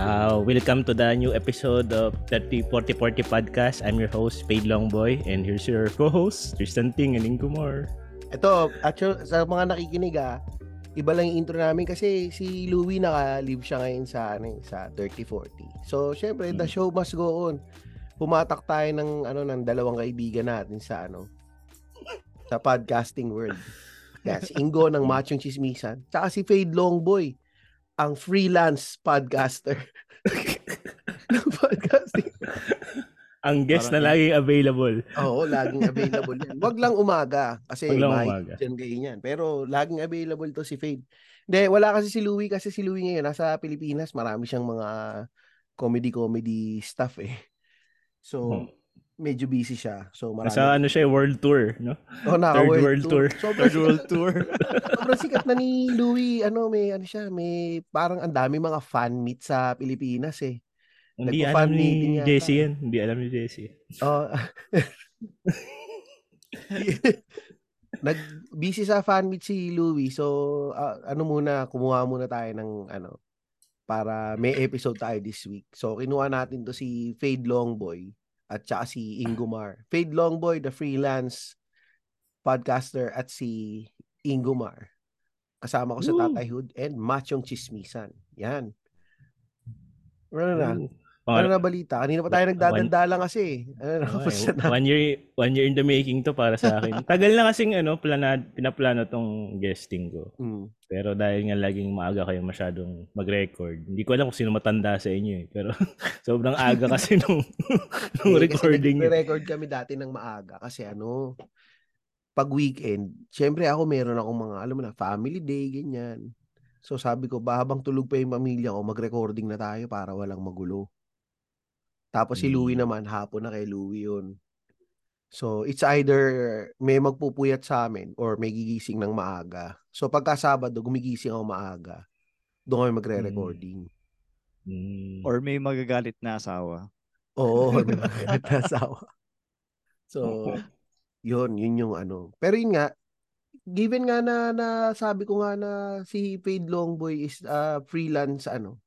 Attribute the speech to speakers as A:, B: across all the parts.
A: Uh, welcome to the new episode of 30 40 40 podcast. I'm your host, Paid Longboy, and here's your co-host, Tristan Ting and Ingkumar.
B: Ito, actually, sa mga nakikinig ah, iba lang yung intro namin kasi si Louie naka-live siya ngayon sa ano, eh, sa 3040. So, syempre, the
A: Hmm.
B: show must go on. Pumatak tayo ng ano ng dalawang kaibigan natin sa ano sa podcasting world. Si Ingo ng Machong Chismisan, tsaka si Fade Longboy, ang freelance podcaster. ng podcasting.
A: Ang guest
C: Parang-
A: na laging available.
B: Oo, laging available yan. Wag lang umaga kasi
A: Wag lang umaga.
B: dyan kayo yan. Pero laging available to si Fade. Hindi, wala kasi si Louie kasi si Louie ngayon nasa Pilipinas. Marami siyang mga comedy-comedy stuff eh. So,
A: Hmm.
B: Medyo busy siya. So, marami.
A: Nasa ano siya, world tour, no?
B: oh, naka
A: third world tour.
B: Sobrang,
C: Third World Tour.
B: sobrang sikat na ni Louie. Ano, may ano siya, may parang ang dami mga fan meet sa Pilipinas eh.
A: Hindi alam ni. Jesse yan. Hindi alam ni Jesse.
B: Oh. Nag busy sa fan meet si Louie. So ah, ano muna, kumuha muna tayo ng ano para may episode tayo this week. So kinuha natin to si Fade Longboy at saka si Ingumar. Fade Longboy, the freelance podcaster at si Ingumar. Kasama ko sa! Tatay Hood and Machong Chismisan. Yan. Ano na?
A: Ooh.
B: Ano na balita? Kanina pa tayo
A: One-
B: nagdadandala kasi. Ano na?
A: Okay, one year one year in the making to para sa akin. Tagal na kasing ano, plana, pinaplano tong guesting ko.
B: Mm.
A: Pero dahil nga laging maaga kayo masyadong mag-record, hindi ko alam kung sino matanda sa inyo eh. Pero sobrang aga kasi nung, nung
B: Eh,
A: recording.
B: Kasi record kami dati ng maaga kasi ano, pag weekend, syempre ako meron akong mga, alam mo na, family day, ganyan. So sabi ko, ba habang tulog pa yung pamilya ko, mag-recording na tayo para walang magulo. Tapos si Louie
A: Mm.
B: naman, hapon na kay Louie yun. So it's either may magpupuyat sa amin or may gigising ng maaga. So pagka Sabado, gumigising ako maaga. Doon kami magre-recording.
A: Mm.
C: Or may magagalit na asawa.
B: Oo, may mga asawa. So, yun, yun yung ano. Pero yun nga, given nga na, na sabi ko nga na si Paid Longboy is uh, freelance ano,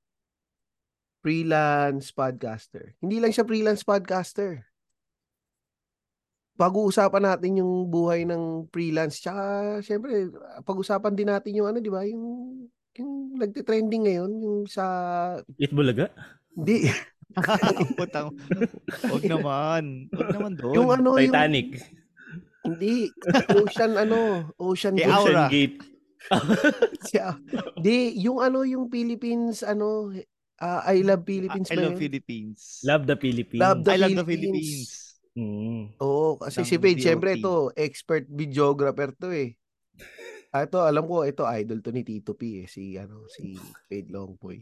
B: freelance podcaster. Hindi lang siya freelance podcaster. Pag-uusapan natin yung buhay ng freelance. Tsaka, syempre, pag-usapan din natin yung ano, di ba? Yung, yung nagte-trending ngayon, yung sa...
A: Itbulaga?
B: Hindi,
C: Putang. Huwag naman. Huwag naman doon.
B: yung ano, yung...
A: Titanic.
B: Hindi. Ocean ano, Ocean Gate.
A: Ocean Gate.
B: Siya. Di, yung ano, yung Philippines, ano, ah, I Love Philippines
C: I
B: ba
C: love
B: yun?
C: Philippines.
A: Love the Philippines.
B: Love the
C: I love the
B: Philippines.
C: Philippines.
A: Mm.
B: Oo, kasi
C: Ng
B: si Paige, syempre ito, expert videographer to eh. Ah, ito, alam ko, ito, idol to ni Tito P eh, si, ano, si Paige Longboy.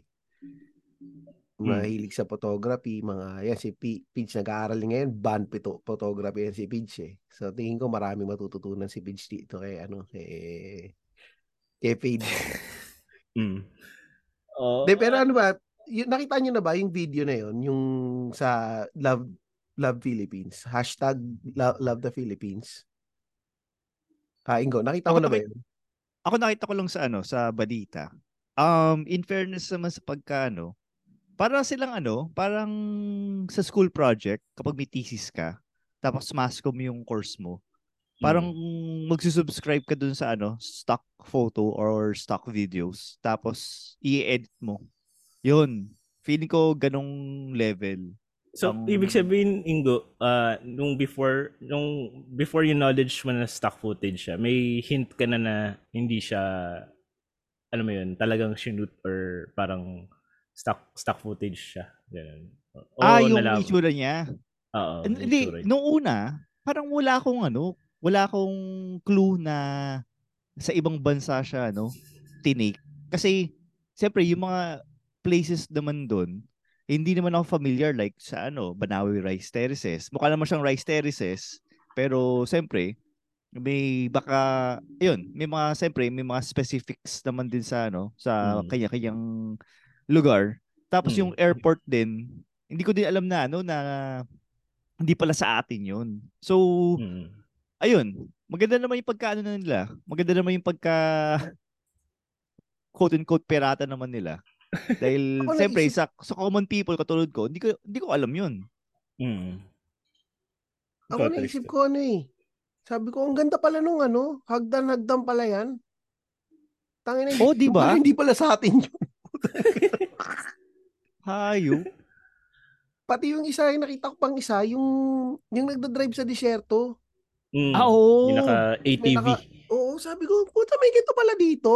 B: Mahilig sa photography, mga, yan, si P- Paige nag-aaral ngayon, band pito, photography yan si Paige eh. So, tingin ko marami matututunan si Paige dito kay, ano, kay, kay Paige.
A: Mm. Oh,
B: De, pero ano ba, y- nakita niyo na ba yung video na yon yung sa Love Love Philippines? Hashtag Love, love the Philippines. Ah, Ingo, nakita mo na ba yun?
C: Ako nakita ko lang sa ano, sa balita. Um, in fairness naman sa pagkano, para silang ano, parang sa school project, kapag may thesis ka, tapos mascom yung course mo, parang magsusubscribe ka dun sa ano, stock photo or stock videos, tapos i-edit mo. Yun. Feeling ko ganong level.
A: So,
C: Ang-
A: ibig sabihin, Ingo, uh, nung before, nung before yung knowledge mo na stock footage siya, may hint ka na na hindi siya, alam mo yun, talagang shoot or parang stock stock footage siya. Ganun. O,
C: ah, yung
A: nalaman-
C: itsura niya.
A: Oo,
C: Hindi, nung una, parang wala akong ano, wala akong clue na sa ibang bansa siya, no, tinake. Kasi, siyempre, yung mga places naman doon, hindi naman ako familiar like sa ano, Banawi Rice Terraces. Mukha naman siyang rice terraces, pero siyempre, may baka, ayun, may mga, siyempre, may mga specifics naman din sa ano, sa
A: Mm.
C: kanya-kanyang lugar. Tapos
A: Mm.
C: yung airport din, hindi ko din alam na ano na hindi pala sa atin yun. So,
A: Mm.
C: ayun, maganda naman yung pagkaano na nila. Maganda naman yung pagka quote unquote pirata naman nila. Dahil
B: Ako
C: siyempre
B: naisip-
C: sa, sa common people katulad ko, hindi ko hindi ko alam 'yun.
A: Mm.
B: Ako
A: Ikaw,
B: naisip ko ano eh. Sabi ko, ang ganda pala nung ano, hagdan-hagdan pala yan. Tangin na,
C: Oh, di ba?
B: Hindi pala sa atin yun.
C: Hayo.
B: Pati yung isa, yung nakita ko pang isa, yung, yung nagdadrive sa disyerto.
A: Mm.
C: Ah, oo.
A: Yung naka ATV.
B: naka- Oo, sabi ko, puta, may ganito pala dito.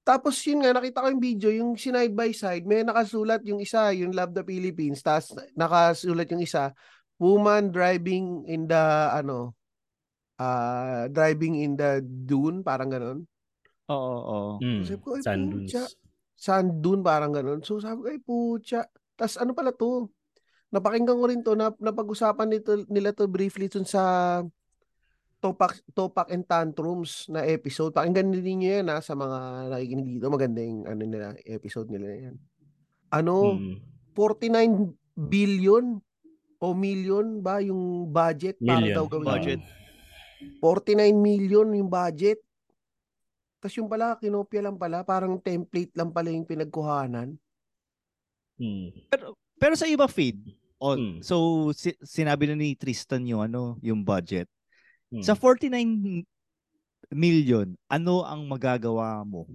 B: Tapos yun nga, nakita ko yung video, yung side by side, may nakasulat yung isa, yung Love the Philippines, tapos nakasulat yung isa, woman driving in the, ano, ah driving in the dune, parang ganon.
C: Oo, oo.
A: Mm.
B: Sabi ko, ay,
A: Sand dunes.
B: Sand dune, parang ganon. So sabi ko, ay putya. Tapos ano pala to? Napakinggan ko rin to, na, napag-usapan nito, nila to briefly dun sa Topak, Topak and Tantrums na episode. Pakinggan din niyo yan ha, sa mga nakikinig dito. Maganda yung ano nila, episode nila yan. Ano,
A: Mm.
B: 49 billion o million ba yung budget para
A: Million.
B: daw gawin
C: Budget.
B: yun? 49 million yung budget. Tapos yung pala, kinopya lang pala, parang template lang pala yung pinagkuhanan.
A: Mm.
C: Pero sa iba feed, oh,
A: Mm.
C: so si- sinabi na ni Tristan yung ano, yung budget.
A: Mm.
C: Sa 49 million, ano ang magagawa mo?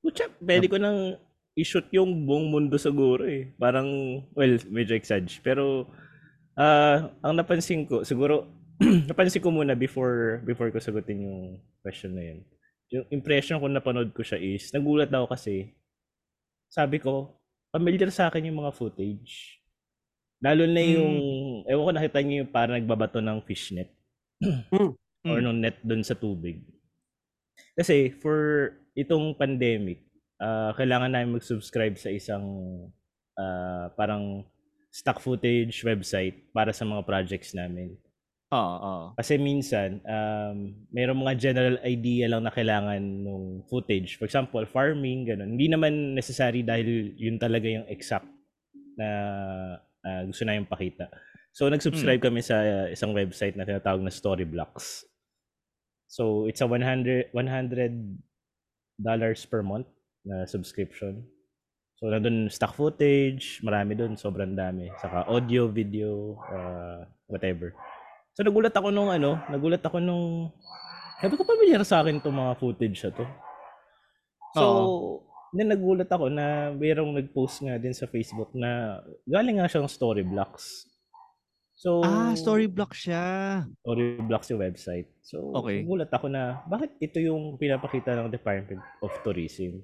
A: Putya, pwede ko nang i-shoot yung buong mundo siguro eh. Parang, well, medyo exage. Pero, ah ang napansin ko, siguro, napansin ko muna before before ko sagutin yung question na yun. Yung impression ko napanood ko siya is, nagulat ako kasi, sabi ko, familiar sa akin yung mga footage. Lalo na yung, ewan ko nakita niyo yung parang nagbabato ng fishnet. or
C: Mm.
A: nung net doon sa tubig. Kasi for itong pandemic, ah, kailangan namin mag-subscribe sa isang ah, parang stock footage website para sa mga projects namin.
C: Oo, oo.
A: Kasi minsan, um, mayroong mga general idea lang na kailangan ng footage. For example, farming, ganun. Hindi naman necessary dahil yun talaga yung exact na ah, gusto namin pakita. So, nag-subscribe kami sa isang website na tinatawag na Storyblocks. So, it's a 100 $100 dollars per month na subscription. So, nandun stock footage, marami dun, sobrang dami. Saka audio, video, uh, whatever. So nagulat ako nung ano, nagulat ako nung sabi ko pamilyar sa akin tong mga footage na to. So, then nagulat ako na mayroong nag-post nga din sa Facebook na galing nga siyang Storyblocks. So,
C: Ah, storyblock siya.
A: Storyblocks yung website. So,
C: Okay.
A: nagulat ako na bakit ito yung pinapakita ng Department of Tourism.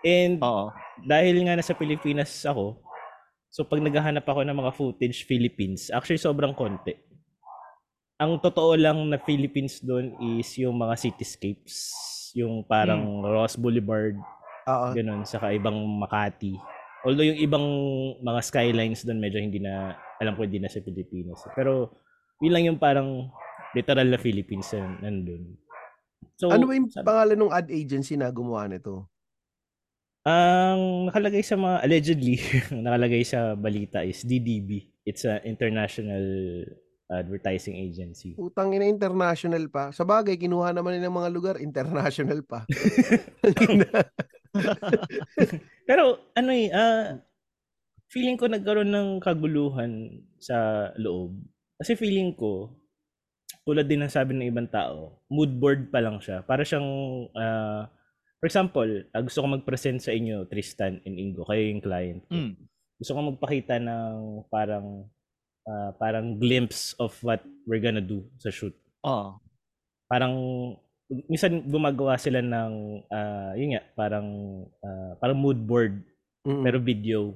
A: And
C: Oo.
A: dahil nga nasa Pilipinas ako, so pag naghahanap ako ng mga footage Philippines, actually sobrang konti. Ang totoo lang na Philippines doon is yung mga cityscapes, yung parang Ross Boulevard,
B: Oo.
A: ganun, saka ibang Makati. Although yung ibang mga skylines doon medyo hindi na, alam ko hindi na sa Pilipinas. Pero yun lang yung parang literal na Philippines na nandun. So,
B: ano ba yung
A: sabi-
B: pangalan ng ad agency na gumawa nito?
A: Ang nakalagay sa mga allegedly nakalagay sa balita is DDB. It's a international advertising agency.
B: Utang ina international pa. Sa bagay, kinuha naman ng mga lugar, international pa.
A: Pero ano eh, ah, feeling ko nagkaroon ng kaguluhan sa loob. Kasi feeling ko, tulad din ng sabi ng ibang tao, mood board pa lang siya. Para siyang, ah, for example, ah, gusto ko mag-present sa inyo, Tristan and Ingo, kayo yung client ko.
C: Mm.
A: gusto ko magpakita ng parang ah, parang glimpse of what we're gonna do sa shoot.
C: Oo.
A: Parang minsan gumagawa sila ng ah, yun nga, parang ah, parang mood board
B: Mm.
A: pero video.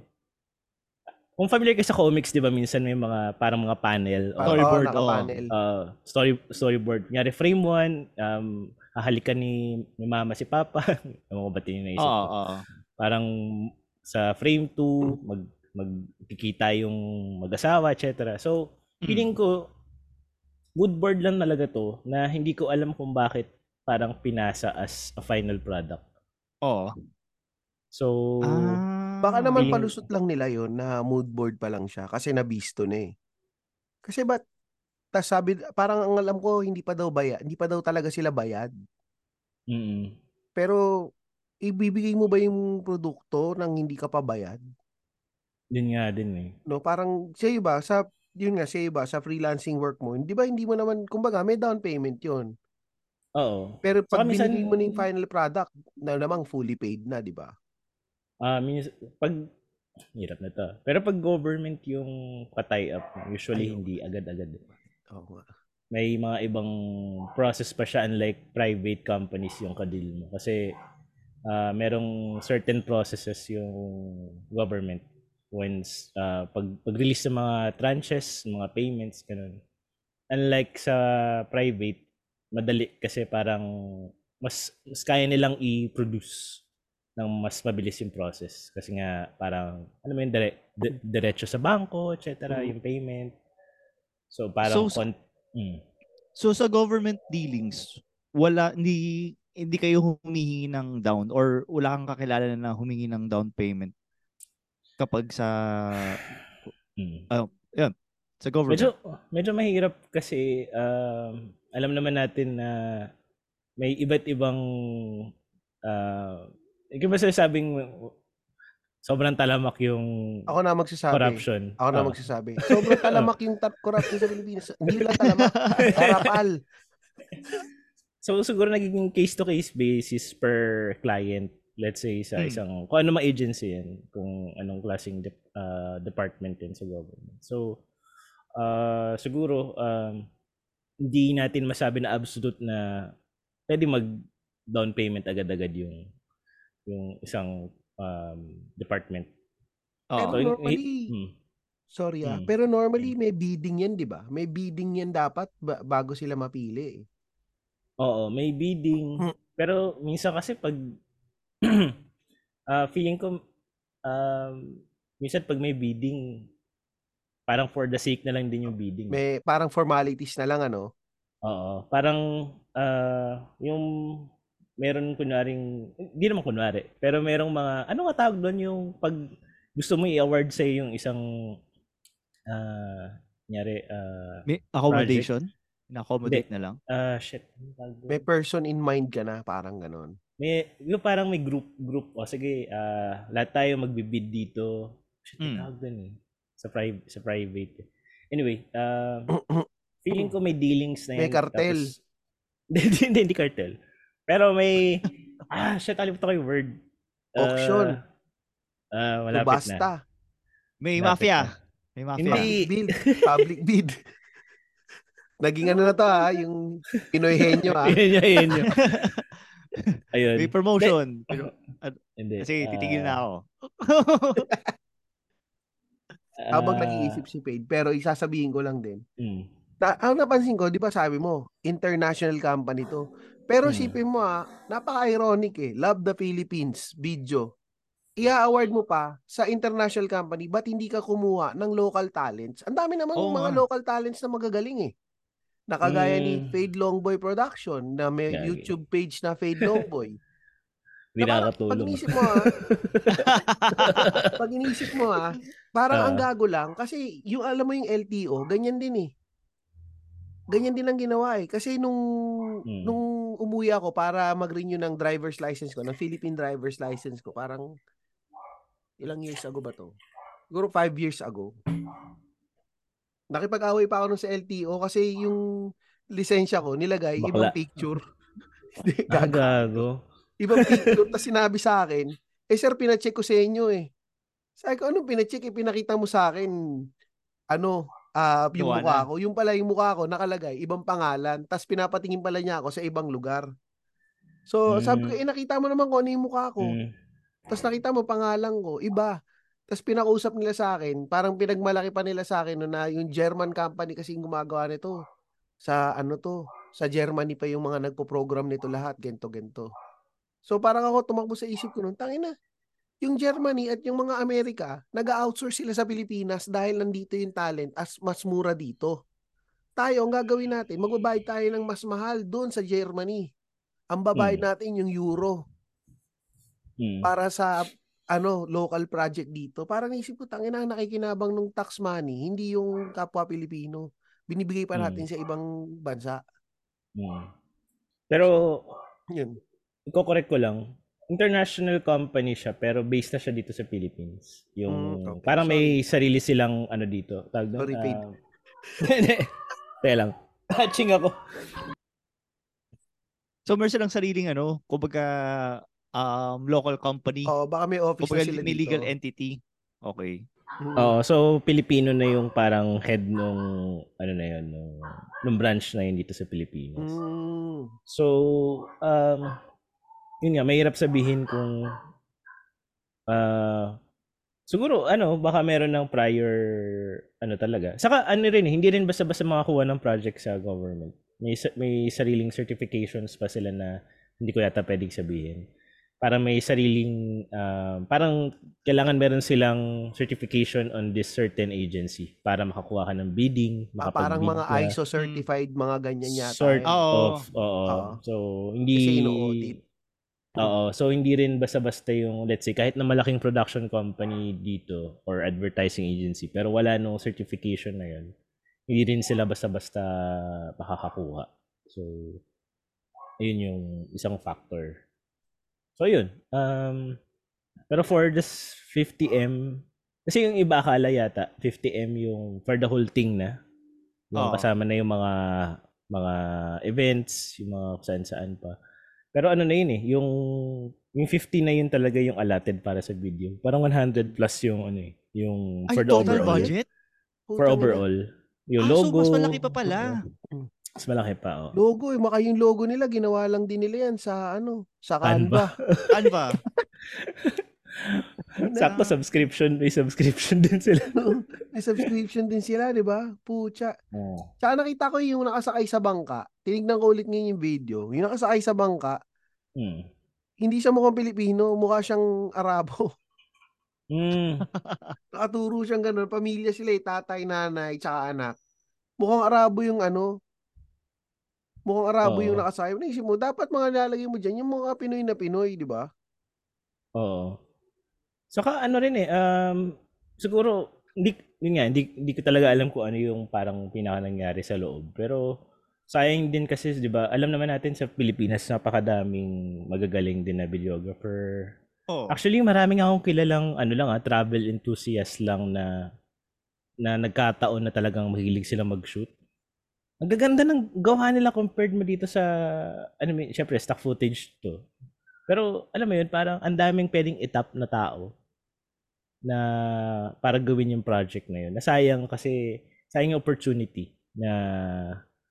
A: Kung familiar kayo sa comics, 'di ba, minsan may mga parang mga panel
B: Pa-
A: o
C: Storyboard,
B: oo, nakapanel.
A: uh, story storyboard. Kunyari frame 1, um hahalikan ni, ni mama si papa. Ewan ko ba't yun yung naisip
C: Oo,
A: ko
C: oo.
A: parang sa frame 2 mag magkikita yung mag-asawa, etc. So, feeling ko mood board lang talaga to na hindi ko alam kung bakit parang pinasa as a final product.
C: Oo.
A: So,
C: Ah.
B: Baka naman
A: Feeling-
B: palusot lang nila yon na mood board pa lang siya kasi nabisto na eh. Kasi ba't tas sabi parang ang alam ko hindi pa daw bayad, hindi pa daw talaga sila bayad.
A: mm
B: Pero ibibigay mo ba yung produkto nang hindi ka pabayad?
A: Yun nga din eh.
B: No, parang sa iba, sa yun nga, sa iba, sa freelancing work mo, di ba hindi mo naman, kumbaga, may down payment yun.
A: Oo.
B: Pero pag
A: Saka minsan-
B: binili mo na yung final product, na namang fully paid na, di ba?
A: Ah, means, pag hirap na to. Pero pag government yung ka-tie up, usually
B: Ayun.
A: hindi agad-agad.
B: Oo nga.
A: May mga ibang process pa siya unlike private companies yung kadil mo. Kasi ah, merong certain processes yung government when ah, pag pag-release ng mga tranches, mga payments, ganun. Unlike sa private, madali kasi parang mas, mas kaya nilang i-produce ng mas mabilis yung process kasi nga parang ano mo yung dire, di- diretso sa bangko, etc.
B: Mhm.
A: yung payment. So parang
C: So,
A: kon- mm.
C: So sa government dealings, wala hindi hindi kayo humihingi ng down or wala kang kakilala na humingi ng down payment kapag sa
A: Mm.
C: Sa government.
A: Medyo medyo mahirap kasi um, alam naman natin na may iba't ibang uh, ikaw ba sabing sobrang talamak yung
B: Ako na magsasabi.
A: corruption.
B: Ako na
A: Ah.
B: magsasabi. Sobrang talamak yung tar- corruption sa Pilipinas. Hindi lang talamak. Karapal.
A: So siguro nagiging case to case basis per client. Let's say sa
C: Hmm.
A: isang kung ano ma agency yan, kung anong klaseng de- ah, department yan sa government. So ah, siguro um, hindi natin masabi na absolute na pwede mag down payment agad-agad yung yung isang um, department.
C: Oo.
B: Pero
A: So,
B: normally-
A: hmm.
B: Sorry ah.
A: Mm.
B: Pero normally may bidding yan, di ba? May bidding yan dapat ba- bago sila mapili. eh.
A: Oo, may bidding.
B: Hmm.
A: Pero minsan kasi pag ah, feeling ko um, minsan pag may bidding parang for the sake na lang din yung bidding.
B: May parang formalities na lang ano.
A: Oo, parang ah, yung meron kunwaring hindi naman kunwari, pero merong mga ano nga tawag doon yung pag gusto mo i-award sa yung isang ah nyari ah
C: May accommodation? Na-accommodate na lang?
A: ah, shit. ano doon?
B: May person in mind ka na, parang ganon.
A: May, yung parang may group, group, o sige, ah lahat tayo magbibid dito. Shit,
C: Mm.
A: tawag dun eh. Sa, pri- sa private. Anyway, ah feeling ko may dealings na yan.
B: May cartel.
A: Hindi, hindi, hindi cartel. Pero may, ah, shit, alimutan ko yung word. Ah,
B: Auction. So,
A: malapit na.
B: basta.
C: May
A: Malapit
C: mafia.
A: na.
C: May mafia.
A: Hindi.
B: Public bid. Public bid. Naging ano na to ha, yung Pinoy henyo ha.
A: yun yun. Ayun.
C: May promotion. Pero,
A: Hindi.
C: kasi titigil na
A: ah,
C: ako.
B: Habang
A: ah,
B: nag-iisip si Fade. Pero isasabihin ko lang din.
A: mm,
B: Na, ang napansin ko, di ba sabi mo, international company to. Pero
A: Hmm.
B: sipin mo ah, napaka-ironic eh. Love the Philippines, video. Ia-award mo pa sa international company, ba't hindi ka kumuha ng local talents? Ang dami namang
C: Oo
B: mga
C: nga.
B: local talents na magagaling eh. Nakagaya ni
A: Mm.
B: Fade Longboy Production na may
A: Gagi.
B: YouTube page na Fade Longboy.
A: Hindi
B: Na parang Pag
A: nakakatulong.
B: inisip mo ah, pag inisip mo ah, parang ang
A: Ah.
B: gago lang kasi yung alam mo yung LTO, ganyan din eh. Ganyan din ang ginawa eh. Kasi nung
A: Hmm.
B: nung umuwi ako para mag-renew ng driver's license ko, ng Philippine driver's license ko, parang ilang years ago ba to? Siguro five years ago. Nakipag-away pa ako nung sa LTO kasi yung lisensya ko nilagay
A: Bakla.
B: ibang picture.
A: Ah,
B: gago. Ibang picture, tapos sinabi sa akin, eh sir, pinacheck ko sa inyo eh. Sabi ko, anong pinacheck? Eh, pinakita mo sa akin, ano, ah yung
C: Gawa
B: mukha ko. Yung pala, yung mukha ko, nakalagay, ibang pangalan. Tapos pinapatingin pala niya ako sa ibang lugar. So, sabi ko,
A: Mm.
B: eh, nakita mo naman kung ano yung mukha ko.
A: Mm.
B: Tapos nakita mo, pangalan ko, iba. Tapos pinakausap nila sa akin, parang pinagmalaki pa nila sa akin no, na yung German company kasi yung gumagawa nito. Sa ano to, sa Germany pa yung mga nagpo-program nito lahat, gento gento. So parang ako tumakbo sa isip ko noon, tangin na. Yung Germany at yung mga Amerika, nag-outsource sila sa Pilipinas dahil nandito yung talent as mas mura dito. Tayo, ang gagawin natin, magbabayad tayo ng mas mahal doon sa Germany. Ang babayad
A: Hmm.
B: natin yung euro
A: Mm.
B: para sa ano local project dito. Para naisip ko tangin na nakikinabang ng tax money, hindi yung kapwa Pilipino. Binibigay pa natin sa ibang bansa.
A: Mm. Pero
B: Yun.
A: Iko-correct ko lang. international company siya pero based na siya dito sa Philippines. Yung
B: Mm, okay.
A: parang may sarili silang ano dito. Tawag doon.
B: Sorry, paid.
A: ah, Hindi. Teka lang. Hatching ako.
C: So meron silang sariling ano, kumbaga um, local company.
B: Oo, baka may office
C: kumbaga
B: na sila
C: may
B: dito.
C: legal entity. Okay.
B: Mm.
A: Oo, so Pilipino na yung parang head nung ano na yun, nung, nung branch na yun dito sa Pilipinas.
B: Mm.
A: So, um, yun nga, mahirap sabihin kung ah siguro, ano, baka meron ng prior, ano talaga. Saka, ano rin, hindi rin basta-basta makakuha ng project sa government. May, may sariling certifications pa sila na hindi ko yata pwedeng sabihin. Para may sariling, ah, parang kailangan meron silang certification on this certain agency para makakuha ka ng bidding,
B: Pa- parang mga
A: ka.
B: ISO certified, mga ganyan yata.
A: Sort
B: eh.
A: Of, oo.
B: Oo.
A: So, hindi...
B: Kasi ino-audit.
A: Oo. So, hindi rin basta-basta yung, let's say, kahit na malaking production company dito or advertising agency, pero wala nung certification na yun, hindi rin sila basta-basta makakakuha. So, ayun yung isang factor. So, yun. Um, pero for this 50M, kasi yung iba akala yata, 50M yung for the whole thing na. Yung
C: Oo.
A: kasama na yung mga mga events, yung mga saan saan pa. Pero ano na yun eh, yung yung 50 na yun talaga yung allotted para sa video. Parang 100 plus yung ano eh, yung
C: Ay,
A: for the
C: total
A: overall.
C: budget?
A: For
B: Putang ina.
A: overall. Yung
C: Ah, so
A: logo.
C: mas malaki pa pala.
A: Mas malaki pa, oh.
B: Logo, eh, maka yung logo nila, ginawa lang din nila yan sa ano, sa
A: Canva.
B: Canva.
A: Sakto subscription, may subscription din sila.
B: May subscription din sila, di ba? Pucha.
A: Oh.
B: Tsaka nakita ko yung nakasakay sa bangka. Tinignan ko ulit ngayon yung video. Yung nakasakay sa bangka,
A: Hmm.
B: hindi siya mukhang Pilipino, mukha siyang Arabo.
A: Hmm.
B: Nakaturo siyang ganun. Pamilya sila eh, tatay, nanay, tsaka anak. Mukhang Arabo yung ano. Mukhang Arabo
A: Oo.
B: yung nakasakay. Naisip mo, dapat mga lalagay mo dyan, yung mga Pinoy na Pinoy, di ba?
A: Oo. Saka ano rin eh, um, siguro, hindi, yun nga, hindi, hindi ko talaga alam kung ano yung parang pinaka nangyari sa loob. Pero, sayang din kasi, di ba, alam naman natin sa Pilipinas, napakadaming magagaling din na videographer.
C: Oh.
A: Actually, maraming akong kilalang, ano lang ah, travel enthusiast lang na, na nagkataon na talagang mahilig sila mag-shoot. Ang gaganda ng gawa nila compared mo dito sa, ano mo, syempre, stock footage to. Pero, alam mo yun, parang ang daming pwedeng itap na tao na para gawin yung project na yun. Nasayang kasi, sayang yung opportunity na,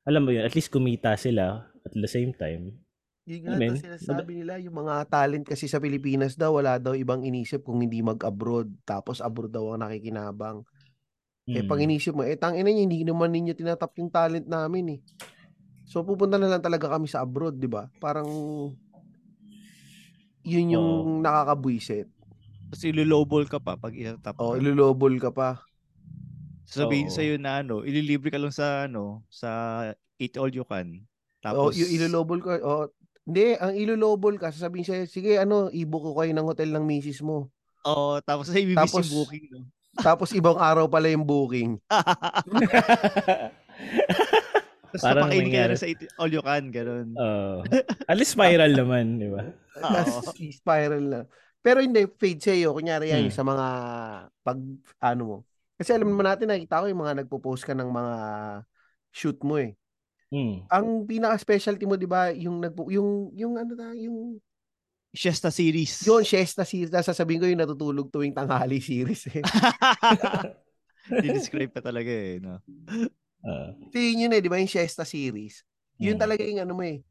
A: alam mo yun, at least kumita sila at the same time.
B: Yung
A: Ano
B: nga,
A: yun?
B: tas sinasabi nila, yung mga talent kasi sa Pilipinas daw, wala daw ibang inisip kung hindi mag-abroad. Tapos abroad daw ang nakikinabang. Eh, pag
A: Mm.
B: inisip mo, eh, tangina niyo, hindi naman ninyo tinatap yung talent namin eh. So, pupunta na lang talaga kami sa abroad, di ba? Parang, yun yung
A: Oo.
B: nakakabwisit.
C: Tapos ilulobol ka pa pag itatap
B: O,
C: ka.
B: ilulobol ka pa.
C: Sabihin
A: Oo.
C: sa'yo na ano, ililibre ka lang sa ano, sa eat all you can. Tapos,
B: yung ilulobol ka. O, hindi, ang ilulobol ka, sasabihin sa'yo, sige, ano, i-book ko kayo ng hotel ng misis mo.
C: oh, tapos ay bibis
B: Tapos-
C: yung booking. No?
B: Tapos, ibang araw pala yung booking.
C: Tapos
A: Parang
C: napakainin ka sa eat all you can, ganun.
A: Oo. at least spiral naman, di ba?
B: Tapos, spiral na. Pero hindi, fade sa'yo. Kunyari yan,
A: Hmm.
B: sa mga, pag, ano mo. Kasi alam naman natin, nakita ko yung mga nagpo-post ka ng mga shoot mo eh.
A: Mm.
B: Ang pinaka-specialty mo, di ba, yung, nagpo, yung, yung, ano na, yung,
C: Shesta series.
B: yun, Shesta series, sasabihin ko yung natutulog tuwing tanghali series eh.
C: Di-describe pa talaga eh. No?
A: Ah.
B: So, yun yun eh, di ba, yung Shesta series. Yun
A: Mm.
B: talaga yung ano mo eh.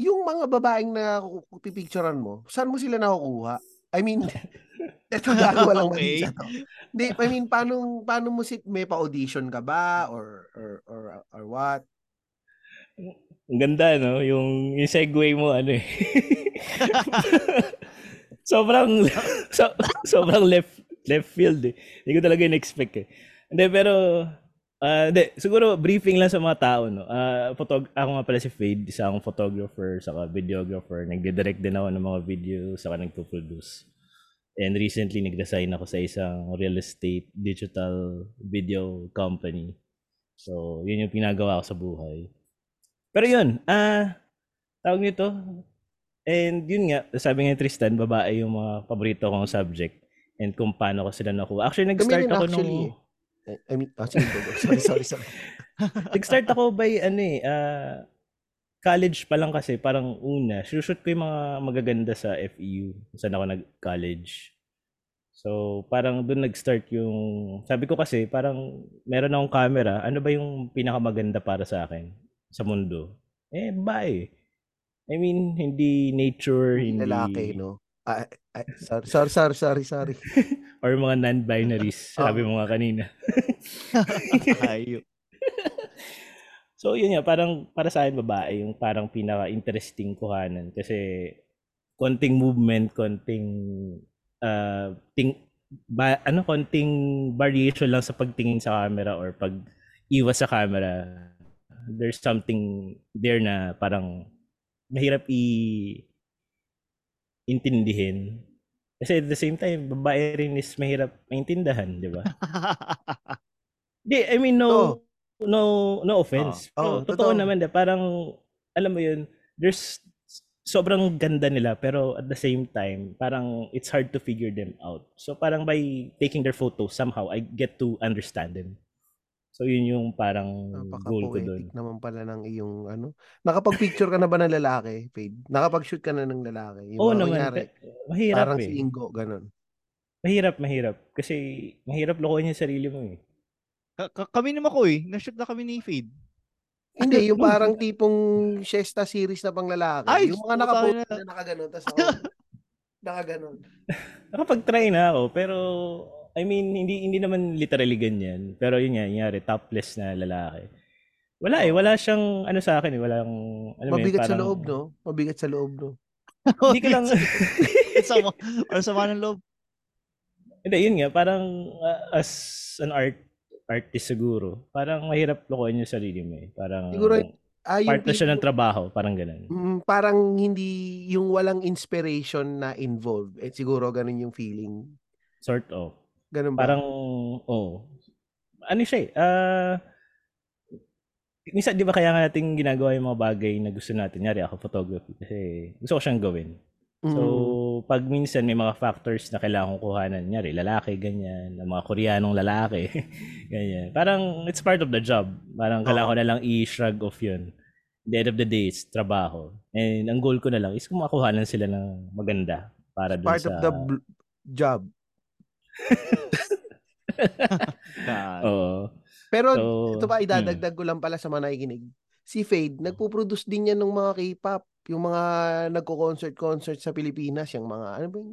B: Yung mga babaeng na pipicturean mo, saan mo sila nakukuha? I mean, eto gagawa lang
C: Okay.
B: okay. to. Hindi, I mean, paano, paano mo si, may pa-audition ka ba? Or, or, or, or what?
A: Ang ganda, no? Yung, yung segue mo, ano eh. sobrang, so, sobrang left, left field eh. Hindi ko talaga in-expect eh. Hindi, pero, ah hindi, siguro briefing lang sa mga tao, no? Ah, photog- ako nga pala si Fade, isa akong photographer, saka videographer. Nagde-direct din ako ng mga video, saka nagpo-produce. And recently, nag-design ako sa isang real estate digital video company. So, yun yung pinagawa ko sa buhay. Pero yun, ah, tawag nito, And yun nga, sabi nga Tristan, babae yung mga paborito kong subject and kung paano ko sila nakuha. Actually, nag-start ako
B: actually
A: nung...
B: eh. I- mean, go, go. sorry, sorry, sorry.
A: Nag-start ako by ano eh, ah, college pa lang kasi parang una, shoot ko yung mga magaganda sa FEU saan ako nag-college. So, parang doon nag-start yung, sabi ko kasi parang meron akong camera, ano ba yung pinakamaganda para sa akin sa mundo? Eh, bae. I mean, hindi nature, hindi...
B: Lalaki, no? Ah, ah, sorry, sorry, sorry, sorry, sorry.
A: Or mga non-binaries, sabi mo nga kanina.
C: Ayun.
A: So yun nga, parang para sa akin babae yung parang pinaka-interesting kuhanan kasi konting movement, konting uh, ting ba, ano konting variation lang sa pagtingin sa camera or pag iwas sa camera. There's something there na parang mahirap i intindihin. Kasi at the same time, babae rin is mahirap maintindahan, di ba? Di, I mean, no, no, no offense.
B: Oo,
A: Pero totoo
B: totoo.
A: naman, de, parang, alam mo yun, there's, sobrang ganda nila, pero at the same time, parang it's hard to figure them out. So parang by taking their photos, somehow, I get to understand them. So yun yung parang goal ko doon.
B: Naman pala ng iyong ano. Nakapag-picture ka na ba ng lalaki, Fade? Nakapag-shoot ka na ng lalaki? Yung
A: Oo naman, pe- mahirap
B: parang
A: eh.
B: si Ingo, ganun.
A: Mahirap, mahirap. Kasi mahirap lokohin yung sarili mo eh.
C: Ka- ka- kami naman ko eh. Na-shoot na kami ni Fade.
B: Hindi, yung parang tipong siesta series na pang lalaki.
C: Ay,
B: yung mga nakapost
C: ina.
B: na nakaganon, tapos ako, nakaganon.
A: Nakapag-try na ako, pero I mean, hindi hindi naman literally ganyan. Pero yun nga, yun topless na lalaki. Wala eh, wala siyang ano sa akin eh, walang ano
B: Mabigat sa
A: parang-
B: loob, no? Mabigat sa loob, no?
A: Hindi ko lang
C: sama, para sama ng loob.
A: Hindi, yun nga, parang uh, as an art artist siguro, parang mahirap lokohin yung sarili mo eh. Parang
B: Siguro, Ah, yung
A: part na siya ng trabaho, parang ganun.
B: Mm, parang hindi yung walang inspiration na involved. Eh, siguro ganun yung feeling.
A: Sort of.
B: Ganun ba?
A: Parang, oh. Ano siya eh, ah, minsan di ba kaya nga natin ginagawa yung mga bagay na gusto natin. Nyari ako photography kasi gusto ko siyang gawin. So,
B: Mm.
A: Pag minsan may mga factors na kailangan kong kuhanan, nyari, lalaki, ganyan, ng mga Koreanong lalaki, ganyan. Parang, it's part of the job. Parang kailangan ko na lang i-shrug off yun. At the end of the day, it's trabaho. And ang goal ko na lang is kung makuhanan sila ng maganda para dun
B: part
A: sa...
B: of the bl- job.
A: Oo.
B: Pero
A: So,
B: ito pa
A: hmm.
B: idadagdag ko lang pala sa mga nakikinig. Si Fade, nagpo-produce din yan ng mga K-pop. Yung mga nagko-concert-concert sa Pilipinas. Yung mga, ano ba yung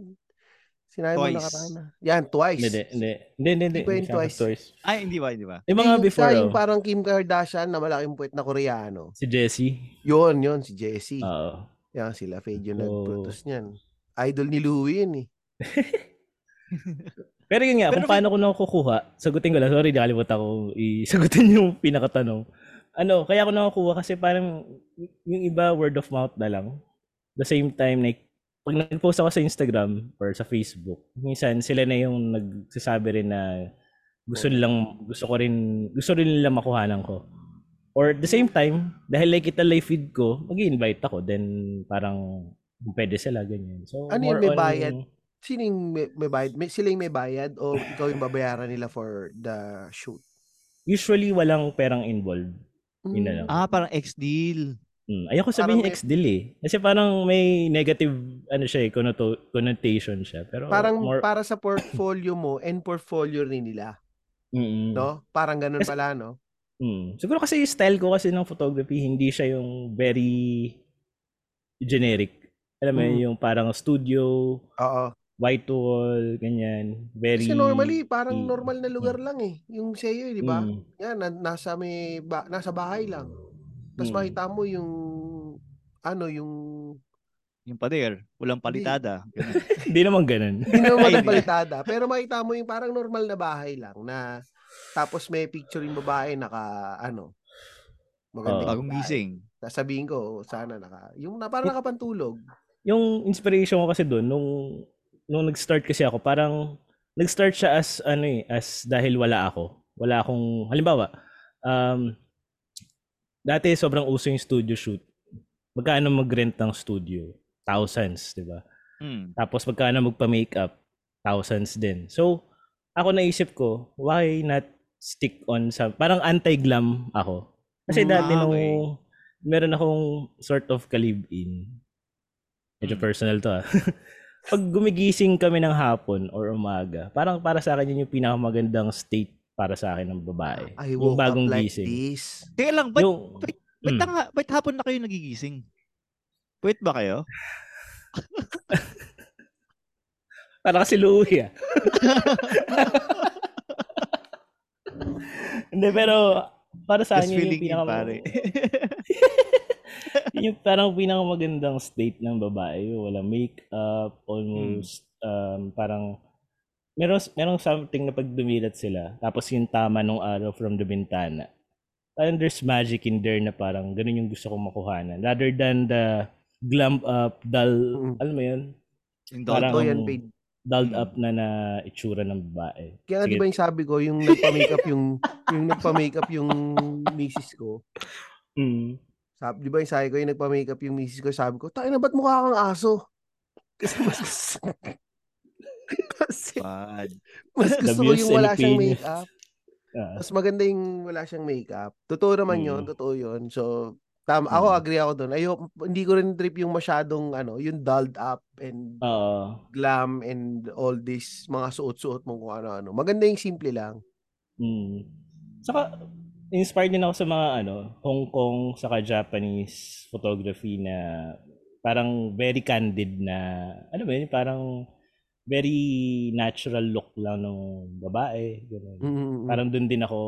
B: sinabi mo
C: Twice.
B: nakaraan na? Yan, twice.
A: Hindi, hindi. Hindi, hindi.
B: Hindi yung
A: Hindi
B: twice?
A: twice.
C: Ay, hindi ba, hindi ba?
A: Yung mga
B: Yung
A: before,
B: yung
A: oh,
B: parang Kim Kardashian na malaking puwet na Koreano.
A: si Jessie.
B: Yun, yun, si Jessie.
A: Oo.
B: Yan, sila Fade yung
A: So-
B: nag-produce niyan. Idol ni Louie yun eh.
A: Pero yun nga,
C: Pero
A: kung paano ko nakukuha, sagutin ko lang. Sorry, nakalimutan ko i-sagutin yung pinakatanong. Ano, kaya ako nakukuha kasi parang yung iba word of mouth na lang. The same time, like, pag nag-post ako sa Instagram or sa Facebook, minsan sila na yung nagsasabi rin na gusto nilang, gusto ko rin, gusto rin nila makuhanan ko. Or at the same time, dahil like it live feed ko, mag invite ako. Then parang pwede sila, ganyan. So,
B: Ano yun,
A: more
B: may
A: on-
B: bayad? Sino yung may, may bayad? May, sila yung may bayad o ikaw yung babayaran nila for the shoot?
A: Usually, walang perang involved. Yun na lang.
C: Ah, parang ex-deal.
A: Hmm. Ayoko sabihin
B: Parang may-
A: ex-deal eh. Kasi parang may negative ano siya eh, connoto- connotation siya. Pero
B: Parang
A: more,
B: para sa portfolio mo and portfolio rin nila,
A: Mm-mm.
B: no? Parang ganun
A: Kasi-
B: pala, no?
A: Mm. Siguro kasi yung style ko kasi ng photography, hindi siya yung very generic. Alam mo
B: Mm.
A: yung parang studio,
B: Oo.
A: White wall, ganyan. Very...
B: Kasi normally, parang
A: Mm.
B: normal na lugar lang eh. Yung sa'yo, eh, di ba?
A: Mm.
B: Yan, na, nasa, may, ba, nasa bahay lang. Tapos
A: Mm.
B: makita mo yung, ano, yung,
C: Yung pader. Walang palitada.
A: Hindi naman ganun.
B: hindi naman
C: Ay,
B: ang balitada. Pero makita mo yung parang normal na bahay lang na, tapos may picture yung babae naka, ano, maganda
A: Oo.
C: Bagong gising.
B: Sasabihin ko, sana naka, yung na, parang nakapantulog.
A: yung inspiration ko kasi doon nung nung nag-start kasi ako parang nag-start siya as ano eh as dahil wala ako wala akong halimbawa um dati sobrang uso yung studio shoot magkano mag-rent ng studio thousands, di ba?
C: Mm.
A: Tapos pagka na magpa-makeup, thousands din. So, ako naisip ko, why not stick on sa, parang anti-glam ako. Kasi
C: Mm,
A: dati
C: ah,
A: nung,
C: okay.
A: meron akong sort of kalib-in. Medyo
C: Mm.
A: personal to ah. Pag gumigising kami ng hapon or umaga, parang para sa akin yun yung pinakamagandang state para sa akin ng babae.
B: I
A: yung bagong
B: like
A: gising.
B: this.
C: Teka lang, ba't,
A: yung,
C: ba't,
A: Mm.
C: tanga, ba't hapon na kayo nagigising? Wait ba kayo?
A: para kasi Louie ah. Hindi, pero para sa akin yun yung pinaka
C: pare.
A: yun yung parang pinakamagandang state ng babae. Wala makeup, almost um, parang meron merong something na pag dumilat sila tapos yung tama nung araw from the bintana. Parang there's magic in there na parang ganun yung gusto kong makuhanan. Rather than the glam up, dull,
B: Mm.
A: alam mo yun,
C: Yung
A: Parang-
B: yan, babe.
A: dulled
C: Mm.
A: up na na itsura ng babae.
B: Kaya
A: Sige.
B: di ba yung sabi ko, yung nagpa-makeup yung, yung nagpa-makeup yung misis ko.
A: Mm.
B: Sabi, di ba yung sabi ko, yung nagpa-makeup yung misis ko, sabi ko, tayo na ba't mukha kang aso? Kasi mas gusto, kasi
C: Bad.
B: mas gusto ko yung wala siyang makeup.
A: Ah.
B: Mas maganda yung wala siyang makeup. Totoo naman yun,
A: Mm.
B: totoo yun. So, ako
A: Mm.
B: agree ako doon. Ayoko, hindi ko rin trip yung masyadong, ano, yung dulled up and
A: Oo.
B: glam and all this, mga suot-suot mo kung ano-ano. Maganda yung simple lang.
A: Mm. Saka, inspired din ako sa mga ano, Hong Kong saka Japanese photography na parang very candid na, ano ba yun, parang very natural look lang ng babae. Ganun.
B: Mm-mm.
A: Parang doon din ako,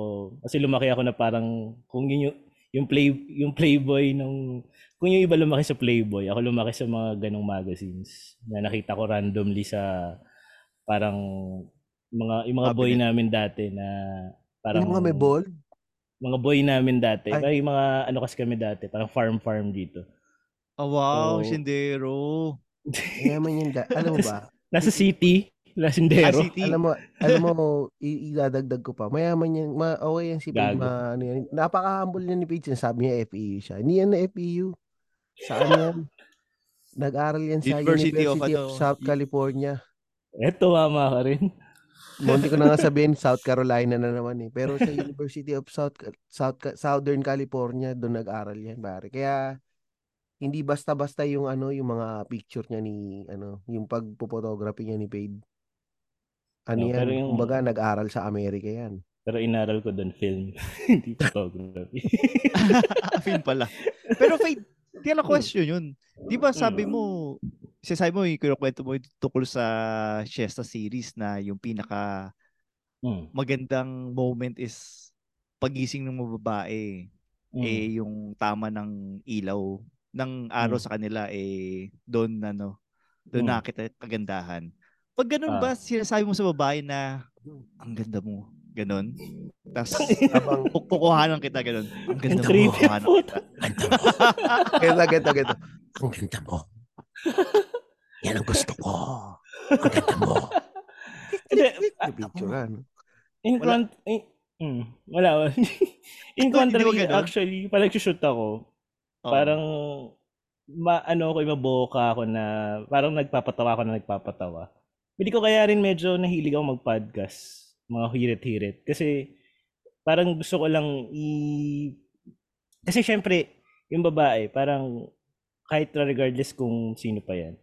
A: kasi lumaki ako na parang, kung yun yung, yung, play, yung Playboy nung, kung yung iba lumaki sa Playboy, ako lumaki sa mga ganong magazines na nakita ko randomly sa parang mga yung mga boy
C: Cabinet.
A: namin dati na parang
B: yung mga may ball,
A: mga boy namin dati.
B: Ay.
A: Ay. yung mga ano kasi kami dati, parang farm farm dito.
C: Oh, wow,
A: So-
C: sindero.
B: mayaman yun. da- Alam mo ba?
A: Nasa city, Lasindero.
C: Ah, city.
B: alam mo, alam mo, i- idadagdag ko pa. Mayaman yan, ma okay yan si
A: Gago.
B: ma, ano yan. Napaka-humble niya ni Paige, sabi niya FEU siya. Hindi yan na FEU. Saan yan? Nag-aral yan sa
C: University
B: University,
C: of
B: of,
C: ano,
B: South California.
A: Eto, mama ka rin.
B: Munti ko na nga sabihin, South Carolina na naman eh. Pero sa University of South, South Southern California, doon nag-aral yan, pare. Kaya, hindi basta-basta yung ano, yung mga picture niya ni, ano, yung pagpo-photography niya ni Paige. Ano
A: No,
B: yan?
A: pero yung-
B: Kumbaga, nag-aral sa Amerika yan.
A: Pero inaral ko doon film, hindi photography.
C: Film pala. Pero Fade, kaya lang question yun. Di ba sabi
A: Mm.
C: Mo, sinasabi mo, yung kinukwento mo yung tukol sa Shesta series na yung pinaka
A: Mm.
C: magandang moment is pagising ng mga babae,
A: Mm.
C: eh yung tama ng ilaw ng araw
A: Mm.
C: sa kanila eh doon ano, doon
A: Mm.
C: nakita kagandahan. Pag ganun
A: Ah.
C: ba sinasabi mo sa babae na ang ganda mo, ganun. Tapos
B: Habang,
C: kukuhanan kita ganun. Ang ganda mo, kukuhanan kita.
B: ganda, ganda, ganda.
D: Ang ganda mo. Yan ang gusto ko. Ang ganda mo.
B: Ano?
A: in
C: Wala.
A: front, in, mm, wala. in
C: Hindi ba
A: contrary, actually, pag nag-shoot ako,
C: Oo.
A: parang ma ano ako, maboka ako na parang nagpapatawa ako na nagpapatawa. Hindi ko kaya rin medyo nahilig ako mag-podcast, mga hirit-hirit. Kasi parang gusto ko lang i... Kasi syempre, yung babae, parang kahit regardless kung sino pa yan.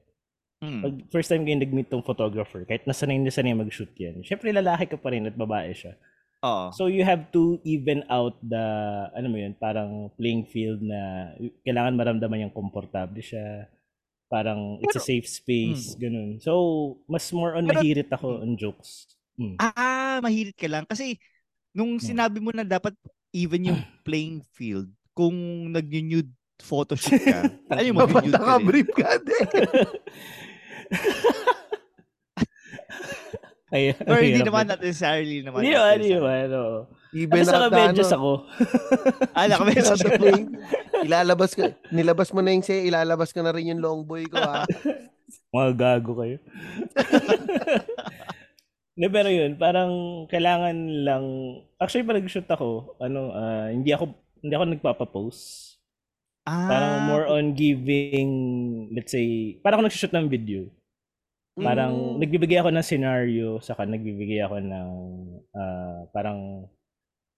C: Mm.
A: Pag first time kayo nag-meet tong photographer, kahit nasanay na sanay mag-shoot yan, syempre lalaki ka pa rin at babae siya.
C: Oo.
A: So you have to even out the ano mo yun, parang playing field na kailangan maramdaman yung komportable siya. Parang it's a safe space, ganun. So mas more on
C: Pero-
A: mahirit ako on jokes. Mm.
C: Ah, mahirit ka lang. Kasi nung
A: Hmm.
C: sinabi mo na dapat even yung playing field, kung nag-nude photoshoot ka, alam mo,
B: Mapata ka,
C: ka
B: brief ka din.
A: Ay,
C: Or hindi naman
A: yun.
C: not necessarily naman.
A: Hindi naman, hindi naman. oo.
B: Even
A: Ano sa
B: ano,
A: ako?
C: Ah,
B: even at the
C: ka.
B: ilalabas ka, nilabas mo na yung say, ilalabas ka na rin yung long boy ko, ha?
A: Mga gago kayo. Ne, pero yun, parang kailangan lang, actually pag nag-shoot ako, ano, ah, hindi ako, hindi ako nagpapa-post.
C: Ah,
A: Parang more on giving, let's say, parang ako nagsushoot ng video. Parang
B: Mm.
A: nagbibigay ako ng scenario, saka nagbibigay ako ng ah, parang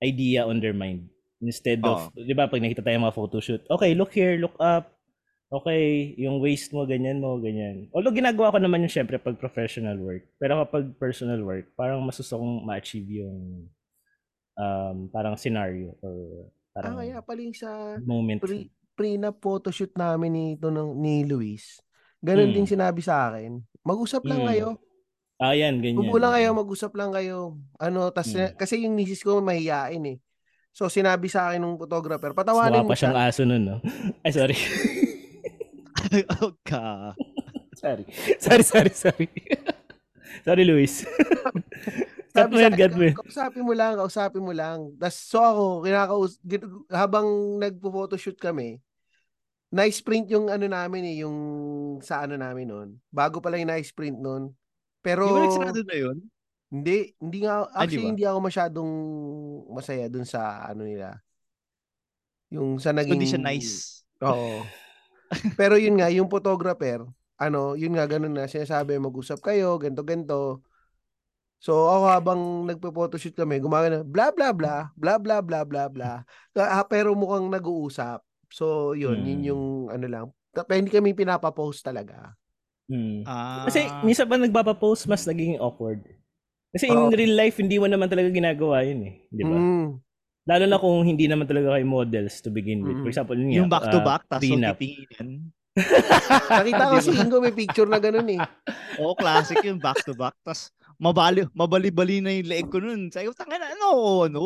A: idea on their mind. Instead of, di ba, pag nakita tayo mga photoshoot, okay, look here, look up. Okay, yung waist mo, ganyan mo, ganyan. Although ginagawa ko naman yung syempre pag professional work. Pero kapag personal work, parang mas gusto kong ma-achieve yung um, parang scenario or
B: Ah,
A: parang
B: kaya pala yung sa
A: moment.
B: pre, pre-na photoshoot namin ni, ito ng, ni Luis. Ganun
A: Hmm.
B: din sinabi sa akin. Mag-usap lang
A: Hmm.
B: kayo.
A: Ah, yan, ganyan.
B: Upo lang kayo, mag-usap lang kayo. Ano, tas,
A: Hmm.
B: kasi yung misis ko mahihain eh. So, sinabi sa akin ng photographer, patawanin
A: Mukha
B: mo
A: pa siyang
B: siya.
A: aso nun, no? Ay, sorry.
C: oh, ka.
A: sorry. Sorry, sorry, sorry. sorry, Luis. cut mo yan, cut mo yan.
B: akin, kausapin mo lang, kausapin mo lang. Tas, so ako, kinakaus habang nagpo-photoshoot kami, na-sprint yung ano namin eh, yung sa ano namin noon. Bago pala yung na-sprint noon. Pero,
C: Di ba nagsarado na yun?
B: hindi, hindi nga,
C: Ah,
B: actually,
C: ba?
B: hindi ako masyadong masaya dun sa ano nila. Yung sa naging...
C: Hindi siya nice.
B: Oo. Pero yun nga, yung photographer, ano, yun nga, ganun na, sinasabi, mag-usap kayo, ganto ganto So, ako habang nagpo-photoshoot kami, gumagana, bla bla bla, bla bla bla bla bla. Ah, pero mukhang nag-uusap. So, yun, yun
A: Hmm.
B: yung ano lang. Pero hindi kami pinapapost talaga.
A: Hmm.
C: Ah,
A: Kasi minsan pa nagpapapost, mas naging awkward. Kasi in
B: Oo.
A: real life, hindi mo naman talaga ginagawa yun eh. Di ba?
B: Mm.
A: Lalo na kung hindi naman talaga kayo models to begin with. For
B: Mm.
A: example, yun nga,
C: yung back to
A: ah,
C: tapos titingin.
B: Nakita ko si Ingo may picture na ganun eh.
C: Oo, classic yung back to back. Tapos mabali, mabali-bali na yung leeg ko nun. Sabi ko, tanga na, ano, ano,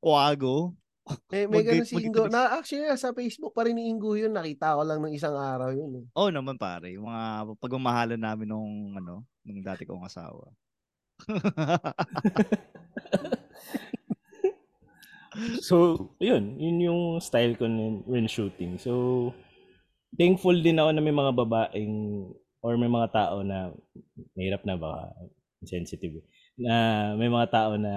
C: kwago.
B: May, may
C: Mag-
B: ganun si Ingo. Na, actually, sa Facebook pa rin ni Ingo yun. Nakita ko lang ng isang araw yun. Eh.
C: Oo naman pare, yung mga pagmamahalan namin nung, ano, nung dati kong asawa.
A: So, yun. Yun yung style ko when shooting. So, thankful din ako na may mga babaeng or may mga tao na mahirap na baka sensitive eh, na may mga tao na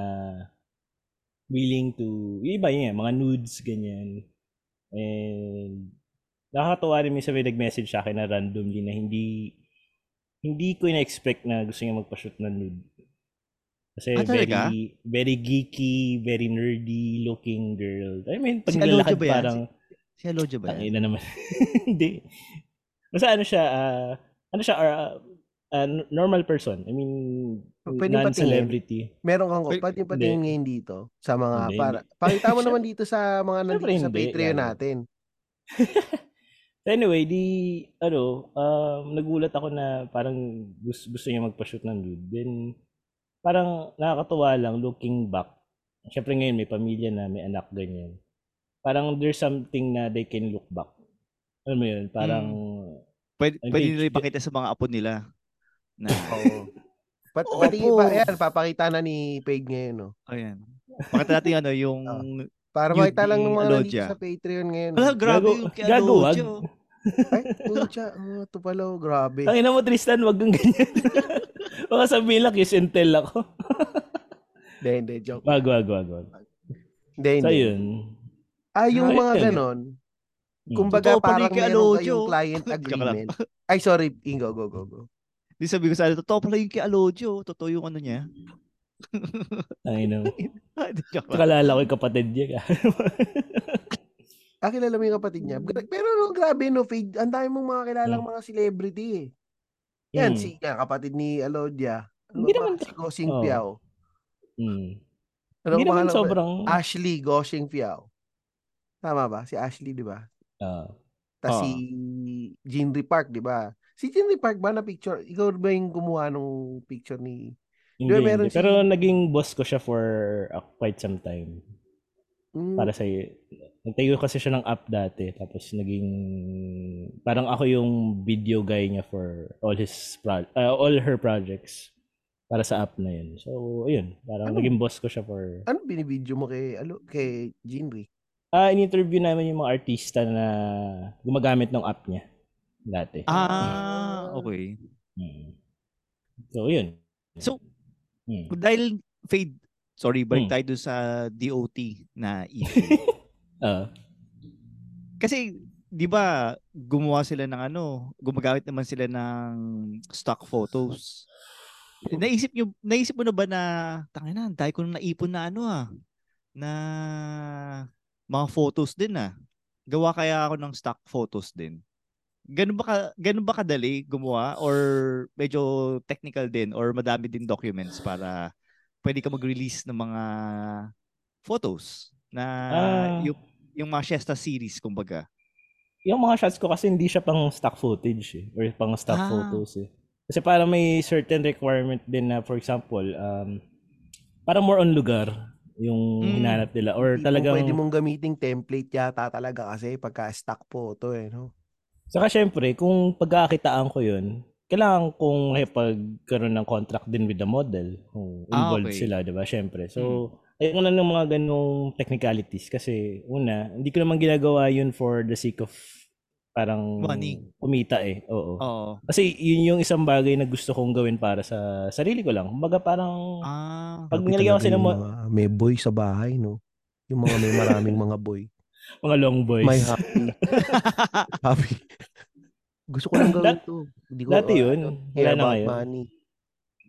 A: willing to yung iba yun, mga nudes ganyan and nakakatuwa rin minsan may nag-message sa akin na randomly na hindi hindi ko ina-expect na gusto niya magpa-shoot ng nude kasi
C: Ah, talaga?
A: very very geeky very nerdy looking girl I mean pag
C: Si
A: nalakad
C: ba yan?
A: parang
C: Si Aloja ba yan?
A: Tangina naman. Hindi. Basta ano siya, ah, ano siya, ah, ah, normal person. I mean,
B: Pwede
A: non-celebrity.
B: Meron kang pati
A: hindi.
B: patingin ngayon dito sa mga
A: Hindi,
B: para pakita mo naman dito sa mga nandito sa
A: hindi,
B: Patreon
A: gago.
B: natin.
A: Anyway, di, ano, um, nagulat ako na parang gusto, gusto niya magpa-shoot ng nude. Then, parang nakakatuwa lang looking back. Siyempre ngayon may pamilya na, may anak, ganyan. Parang there's something na they can look back. Alam mo yun, parang,
C: Pwede,
A: Ay,
C: pwede
A: wait,
C: nila ipakita sa mga apo nila. Na,
B: Oo. Pat,
C: Oo
B: pati
C: po.
B: pa, yan, papakita na ni Paige ngayon. No?
C: ayan. Pakita natin ano, yung...
B: Para
C: Yun,
B: makita lang ng mga nandito sa Patreon ngayon.
C: Wala, grabe
A: Gago-
C: yung kay
A: gago, wag.
C: Aloja. oh.
B: Ay, pucha. Oh, ito pala, oh, grabe.
A: Ang ina mo, Tristan, wag kang ganyan. Baka sabihin lang, kiss and tell ako.
B: Hindi, hindi, joke.
A: Wag, wag, wag, wag.
B: Hindi,
A: So,
B: hindi.
A: yun.
B: Ah, yung mga ganon,
A: Mm.
B: kumbaga
C: Totoo
B: parang meron
C: Alojo.
B: kayong client
C: Joke lang.
B: agreement. Ay, sorry, Ingo, go, go, go.
C: Di sabi ko sa totoo pala yung kay Alojo. Totoo yung ano niya. Di, Joke lang.
A: Kalala ko yung kapatid niya.
B: Ah, kilala mo yung kapatid niya. Gra- Pero no, grabe no, Fade. Ang dami mong mga kilalang mga celebrity eh. Yan,
A: Mm.
B: si nga, kapatid ni Alodia. Ano
A: Hindi
B: ba
A: naman-
B: pa? Si Gosing
A: Oo.
B: Piao.
A: Mm.
B: Ano
A: Hindi naman sobrang...
B: Ashley Gosing Piao. Tama ba? Si Ashley, di ba?
A: Ah.
B: Tapos
C: Oo.
B: si Jinri Park, di ba? Si Jinri Park ba na picture? Ikaw ba yung gumawa nung picture ni...
A: hindi,
B: Di ba meron
A: hindi. Pero
B: si-
A: naging boss ko siya for uh, quite some time.
B: Mm,
A: Para sa Nagtayo kasi siya ng app dati. Tapos naging... Parang ako yung video guy niya for all his... Pro, uh, all her projects. Para sa app na yun. So, ayun. Parang
B: Ano?
A: naging boss ko siya for...
B: ano binibideo mo kay, alo, kay Jinri?
A: Ah, in-interview namin yung mga artista na gumagamit ng app niya dati.
C: Ah, okay.
A: Mm. So, yun.
C: So,
A: Mm.
C: dahil fade, sorry, balik
A: Hmm.
C: tayo dun sa DOT na EP.
A: Ah.
C: Kasi 'di ba, gumawa sila ng ano, gumagamit naman sila ng stock photos. Naisip niyo naisip mo na ba na tangina, ang dami ko naipon na ano ah, na mga photos din ah. Gawa kaya ako ng stock photos din. Ganun ba ka, ganun ba kadali gumawa or medyo technical din or madami din documents para pwede ka mag-release ng mga photos na
A: Ah.
C: yung yung mga Shesta series kumbaga.
A: Yung mga shots ko kasi hindi siya pang stock footage eh, or pang stock
C: Ah.
A: photos eh. Kasi parang may certain requirement din na for example, um, parang more on lugar yung
C: Mm.
A: hinahanap nila or talagang
B: pwede mong gamiting template yata talaga kasi pagka stock photo eh, no?
A: Saka syempre, kung pagkakitaan ko yun, kailangan kong makipagkaroon ng contract din with the model. Kung
C: Ah,
A: involved
C: okay.
A: sila, di ba? Syempre. So, ayoko na ng mga ganong technicalities kasi una, hindi ko naman ginagawa yun for the sake of parang
C: Money.
A: kumita eh. Oo.
C: Oo.
A: Kasi yun yung isang bagay na gusto kong gawin para sa sarili ko lang. Kumbaga parang
C: Ah,
A: pag nilagyan ko
B: talaga
A: kasi ng
B: yung
A: mo-
B: mga may boy sa bahay, no? Yung mga may maraming mga boy.
A: Mga long boys.
B: May happy. happy. Gusto ko lang gawin to. Hindi ko,
A: dati
B: uh,
A: yun.
B: ano,
A: Wala na ngayon.
B: money.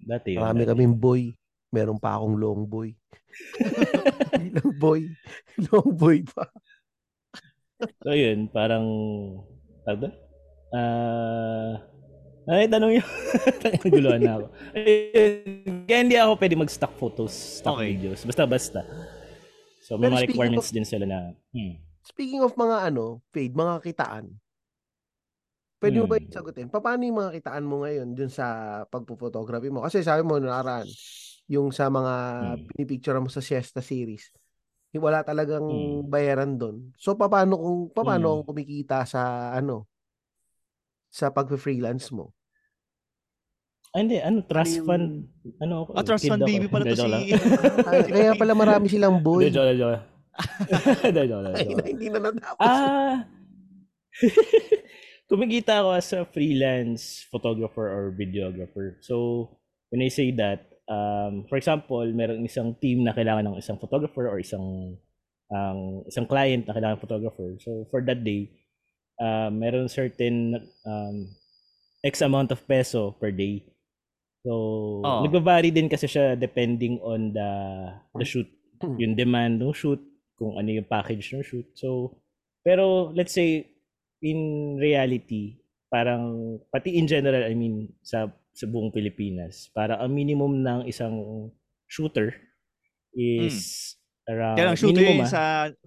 A: Dati yun.
B: Marami
A: dati.
B: kaming boy. Meron pa akong long boy. long boy. Long boy pa.
A: So yun, parang doon? Ah, ay, tanong yun. Naguluhan na ako. Ayun, Kaya hindi ako pwede mag-stock photos, stock
C: Okay.
A: videos. Basta-basta. So, may
B: Pero
A: mga requirements
B: of-
A: din sila na, hmm.
B: Speaking of mga ano, fade, mga kitaan. Pwede mo ba
A: Hmm.
B: yung sagutin? Pa- Paano yung mga kitaan mo ngayon dun sa pagpo-photography mo? Kasi sabi mo nakaraan, yung sa mga
A: Hmm.
B: pinipicture mo sa Siesta series, wala talagang
A: Hmm.
B: bayaran doon. So paano kung paano
A: Hmm.
B: kung kumikita sa ano sa pagpe-freelance mo?
A: Ah, hindi, ano, trust
B: yung-
A: fund, ano ako,
C: ah, trust fund
A: ako.
C: baby pala
A: Hindi,
C: to
A: joke
C: si...
B: Kaya, pala marami silang
A: Hindi,
B: boy.
A: joke lang, joke lang,
B: Ay,
A: joke
B: na,
A: lang.
B: hindi na natapos.
A: Ah, kumikita ako as a freelance photographer or videographer. So, when I say that, um, for example, merong isang team na kailangan ng isang photographer or isang ang isang client na kailangan ng photographer. So, for that day, uh, meron certain um, X amount of peso per day. So,
C: Oo.
A: nagva-vary din kasi siya depending on the the shoot yung demand ng shoot, kung ano yung package ng shoot. So, pero let's say in reality, parang pati in general, I mean sa sa buong Pilipinas, para ang minimum ng isang shooter is around
C: Kaya lang shooter
A: minimum,
C: yung
A: ah.
C: sa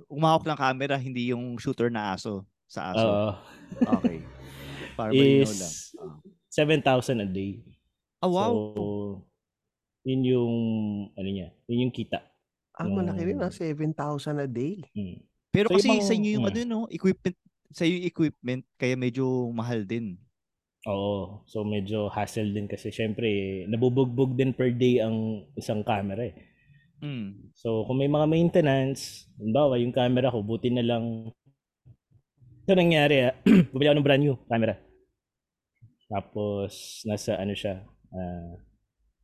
C: umahawak ng camera, hindi yung shooter na aso. Sa aso.
A: Oo.
C: okay. Para
A: is
C: lang. Ah.
A: 7,000 a day.
C: Ah, wow.
A: So, yun yung ano niya, yun yung kita.
B: Ah, malaki rin
A: yung-
B: ah, 7,000 a day.
A: Hmm.
C: Pero
A: so
C: kasi
A: ibang-
C: sa inyo yung
A: hmm.
C: ano no, equipment, sa iyo yung equipment, kaya medyo mahal din.
A: Oo. So medyo hassle din kasi syempre nabubugbog din per day ang isang camera eh.
C: Mm.
A: So kung may mga maintenance, halimbawa yung camera ko, buti na lang ito nangyari ah, bumili ako ng brand new camera. Tapos nasa ano siya, ah,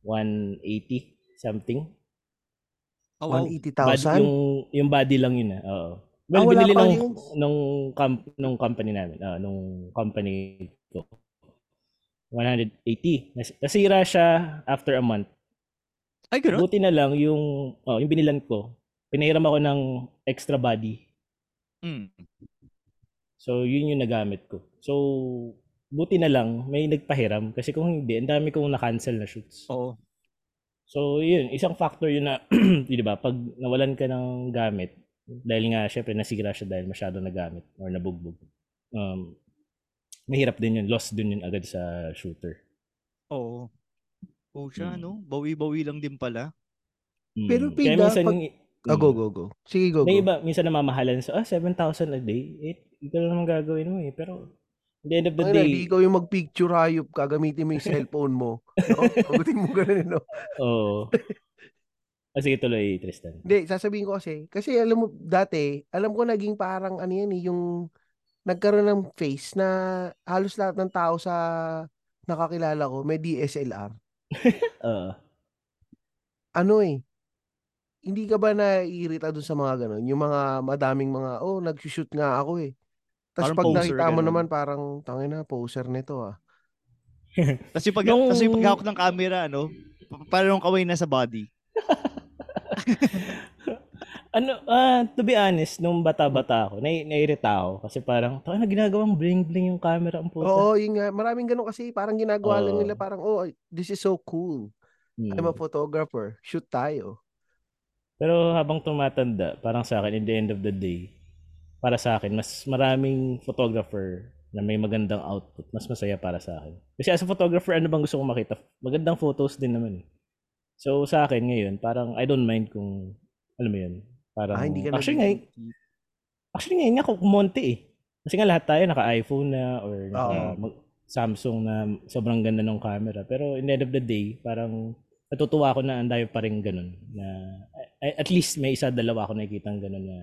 A: 180 something.
C: Oh, wow.
A: Body,
B: 180,000?
A: yung yung body lang yun ah. Oo.
B: Ah,
A: Well,
B: wala
A: binili nung, nung, com- nung company namin, ah, nung company ko. 180. Nas- Nasira siya after a month.
C: Ay, gano'n?
A: Buti na lang yung, oh, yung binilan ko. Pinahiram ako ng extra body.
C: Mm.
A: So, yun yung nagamit ko. So, buti na lang may nagpahiram. Kasi kung hindi, ang dami kong na-cancel na shoots.
C: Oo.
A: So, yun. Isang factor yun na, di ba, pag nawalan ka ng gamit, dahil nga, syempre, nasira siya dahil masyado nagamit or nabugbog. Um, mahirap din yun. Loss din yun agad sa shooter.
C: Oo. Oh, siya,
A: Mm.
C: no? Bawi-bawi lang din pala.
A: Mm.
B: Pero,
A: Kaya
B: Pida,
A: minsan,
B: pag-
A: mm,
B: Ah, go, go, go. Sige, go,
A: may
B: go.
A: iba, minsan namamahalan sa, ah, 7,000 a day. Eh, ito lang naman gagawin mo eh. Pero, the end of the
B: Ay,
A: day,
B: di ikaw yung mag-picture hayop ka, gamitin mo yung cellphone mo. No? Pagutin mo ganun, no?
A: oo. Ah, sige, tuloy, Tristan.
B: Hindi, sasabihin ko kasi, kasi alam mo, dati, alam ko naging parang ano yan eh, yung nagkaroon ng face na halos lahat ng tao sa nakakilala ko may DSLR.
A: Oo.
B: Ano eh, hindi ka ba naiirita dun sa mga ganun? Yung mga madaming mga, oh, nag-shoot nga ako eh. Tapos
C: Parang
B: pag
C: poser,
B: nakita mo
C: ganun.
B: naman parang tangin na poser nito ah.
C: Tapos yung, pag,
A: Nung-
C: tas yung paghawak ng camera, ano, pa- parang yung kamay na sa body.
A: Ano, ah, to be honest, nung bata-bata ako, nai nairita ako kasi parang, tayo na ginagawang bling-bling yung camera ang puta.
B: Oo, yun nga. Maraming ganun kasi parang ginagawa lang
A: Oo.
B: nila parang, oh, this is so cool.
A: Hmm.
B: I'm a photographer. Shoot tayo.
A: Pero habang tumatanda, parang sa akin, in the end of the day, para sa akin, mas maraming photographer na may magandang output, mas masaya para sa akin. Kasi as a photographer, ano bang gusto kong makita? Magandang photos din naman. eh. So sa akin ngayon, parang I don't mind kung, alam mo yun, parang,
B: Ah, hindi ka
A: actually, ngayon, actually ngayon nga, kumonti eh. Kasi nga lahat tayo naka-iPhone na or naka Samsung na sobrang ganda ng camera. Pero in the end of the day, parang natutuwa ako na ang dami pa rin ganun. Na, at least may isa, dalawa ako nakikita ganun na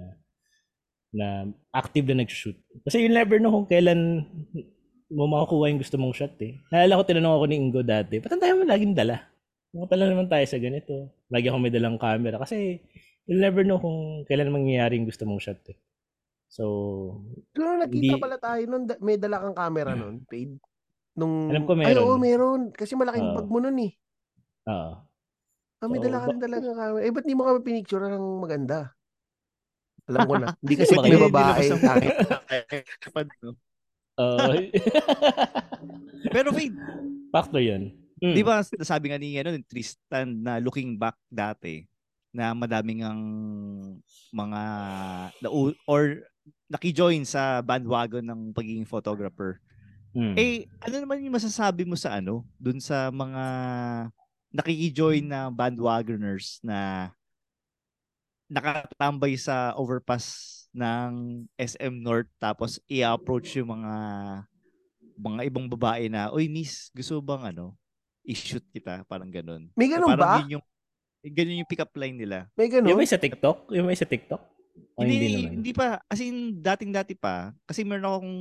A: na active na nag-shoot. Kasi you never know kung kailan mo makakuha yung gusto mong shot eh. Naalala ko, tinanong ako ni Ingo dati, ba't tayo mo laging dala? Pumunta lang naman tayo sa ganito. Lagi ako may dalang camera. Kasi you'll never know kung kailan mangyayari yung gusto mong shot eh. So,
B: Pero nakita
A: Hindi-
B: pala tayo nun, may dala kang camera nun, paid. Nung,
A: Alam ko
B: Ay,
A: meron.
B: oo, meron. Kasi malaking
A: Oo.
B: bag mo nun eh.
A: oo.
B: Ah, may
A: So,
B: dala ka rin talaga camera. Eh, ba't di mo kami pinicture ng maganda? Alam ko na. Hindi kasi
A: Hindi
B: babae.
C: Kapag, no?
A: Oo.
C: Pero wait,
A: factor yun. Mm.
C: di ba nasabi nga ni ano, ni Tristan na looking back dati na madaming ang mga na, or naki-join sa bandwagon ng pagiging photographer.
A: Mm.
C: Eh, ano naman yung masasabi mo sa ano, dun sa mga nakiki-join na bandwagoners na nakatambay sa overpass ng SM North tapos i-approach yung mga mga ibang babae na, Uy, miss, gusto bang ano, i-shoot kita? Parang ganun.
B: May ganun
C: parang
B: ba?
C: Yun yung, ganun yung pick-up line nila.
B: May
A: Yung
B: ganun?
A: may sa TikTok? Yung may sa TikTok? O
C: hindi,
A: hindi,
C: hindi,
A: naman?
C: pa. As in, dating-dati pa. Kasi meron akong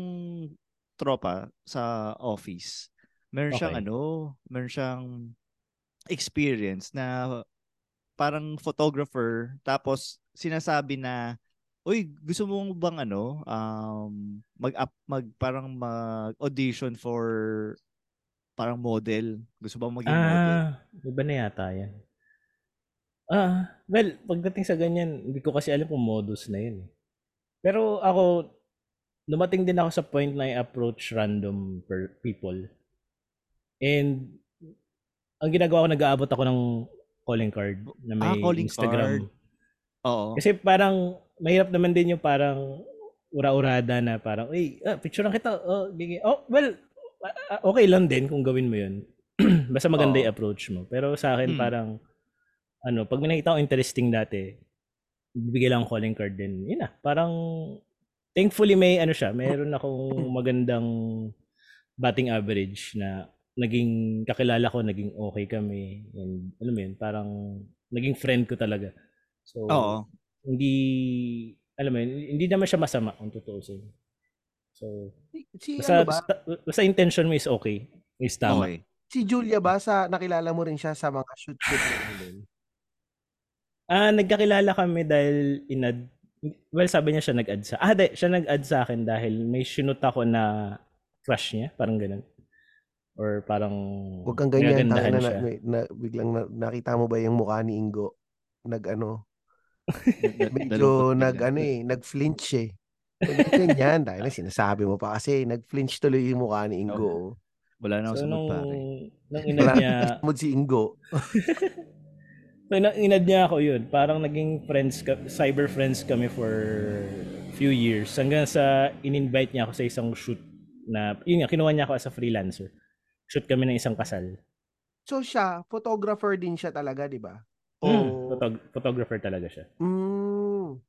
C: tropa sa office. Meron siyang
A: Okay.
C: ano, meron siyang experience na parang photographer. Tapos, sinasabi na, Uy, gusto mo bang ano, um, mag, up, mag parang mag-audition for parang model? Gusto bang maging model?
A: Ah, iba na yata yan. Ah, well, pagdating sa ganyan, hindi ko kasi alam kung modus na yun. eh. Pero ako, dumating din ako sa point na i-approach random per people. And, ang ginagawa ko, nag-aabot ako ng calling card na may
C: Ah, calling
A: Instagram.
C: card. Oo.
A: Kasi parang, mahirap naman din yung parang ura-urada na parang, uy, ah, picture lang kita. Oh, bigay. oh well, ah, okay lang din kung gawin mo yun. Basta maganda
C: Oo.
A: yung approach mo. Pero sa akin
C: Hmm.
A: parang, ano, pag may nakita ko interesting dati, bibigay lang calling card din. Yun na, parang, thankfully may ano siya, mayroon akong magandang batting average na naging kakilala ko, naging okay kami. And alam mo yun, parang naging friend ko talaga. So,
C: Oo.
A: hindi, alam mo yun, hindi naman siya masama kung tutuusin. So,
B: Si,
A: basta,
B: ano ba?
A: basta, basta intention mo is okay. Is tama.
C: Okay.
B: Si Julia ba? Sa, nakilala mo rin siya sa mga shoot-shoot na din?
A: Ah, nagkakilala kami dahil inad Well, sabi niya siya nag-add sa. Ah, di, siya nag-add sa akin dahil may sinut ako na crush niya, parang ganun. Or parang
B: Huwag kang ganyan. Tangina na, na, na, biglang na, nakita mo ba yung mukha ni Ingo? Nag ano, medyo nag ano eh, nag-flinch eh. Ganyan. Dahil na sinasabi mo pa kasi nag-flinch tuloy yung mukha ni Ingo. oh.
C: Wala na ako
A: So,
C: sa
A: nung,
C: pare.
A: nung inad
B: Wala
A: niya,
B: mo si Ingo.
A: so, nung inad niya ako yun, parang naging friends, ka, cyber friends kami for few years. Hanggang sa in-invite niya ako sa isang shoot na, yun nga, kinuha niya ako as a freelancer. Shoot kami ng isang kasal.
B: So siya, photographer din siya talaga, di ba?
A: Mm,
B: O,
A: photog- photographer talaga siya.
B: mm,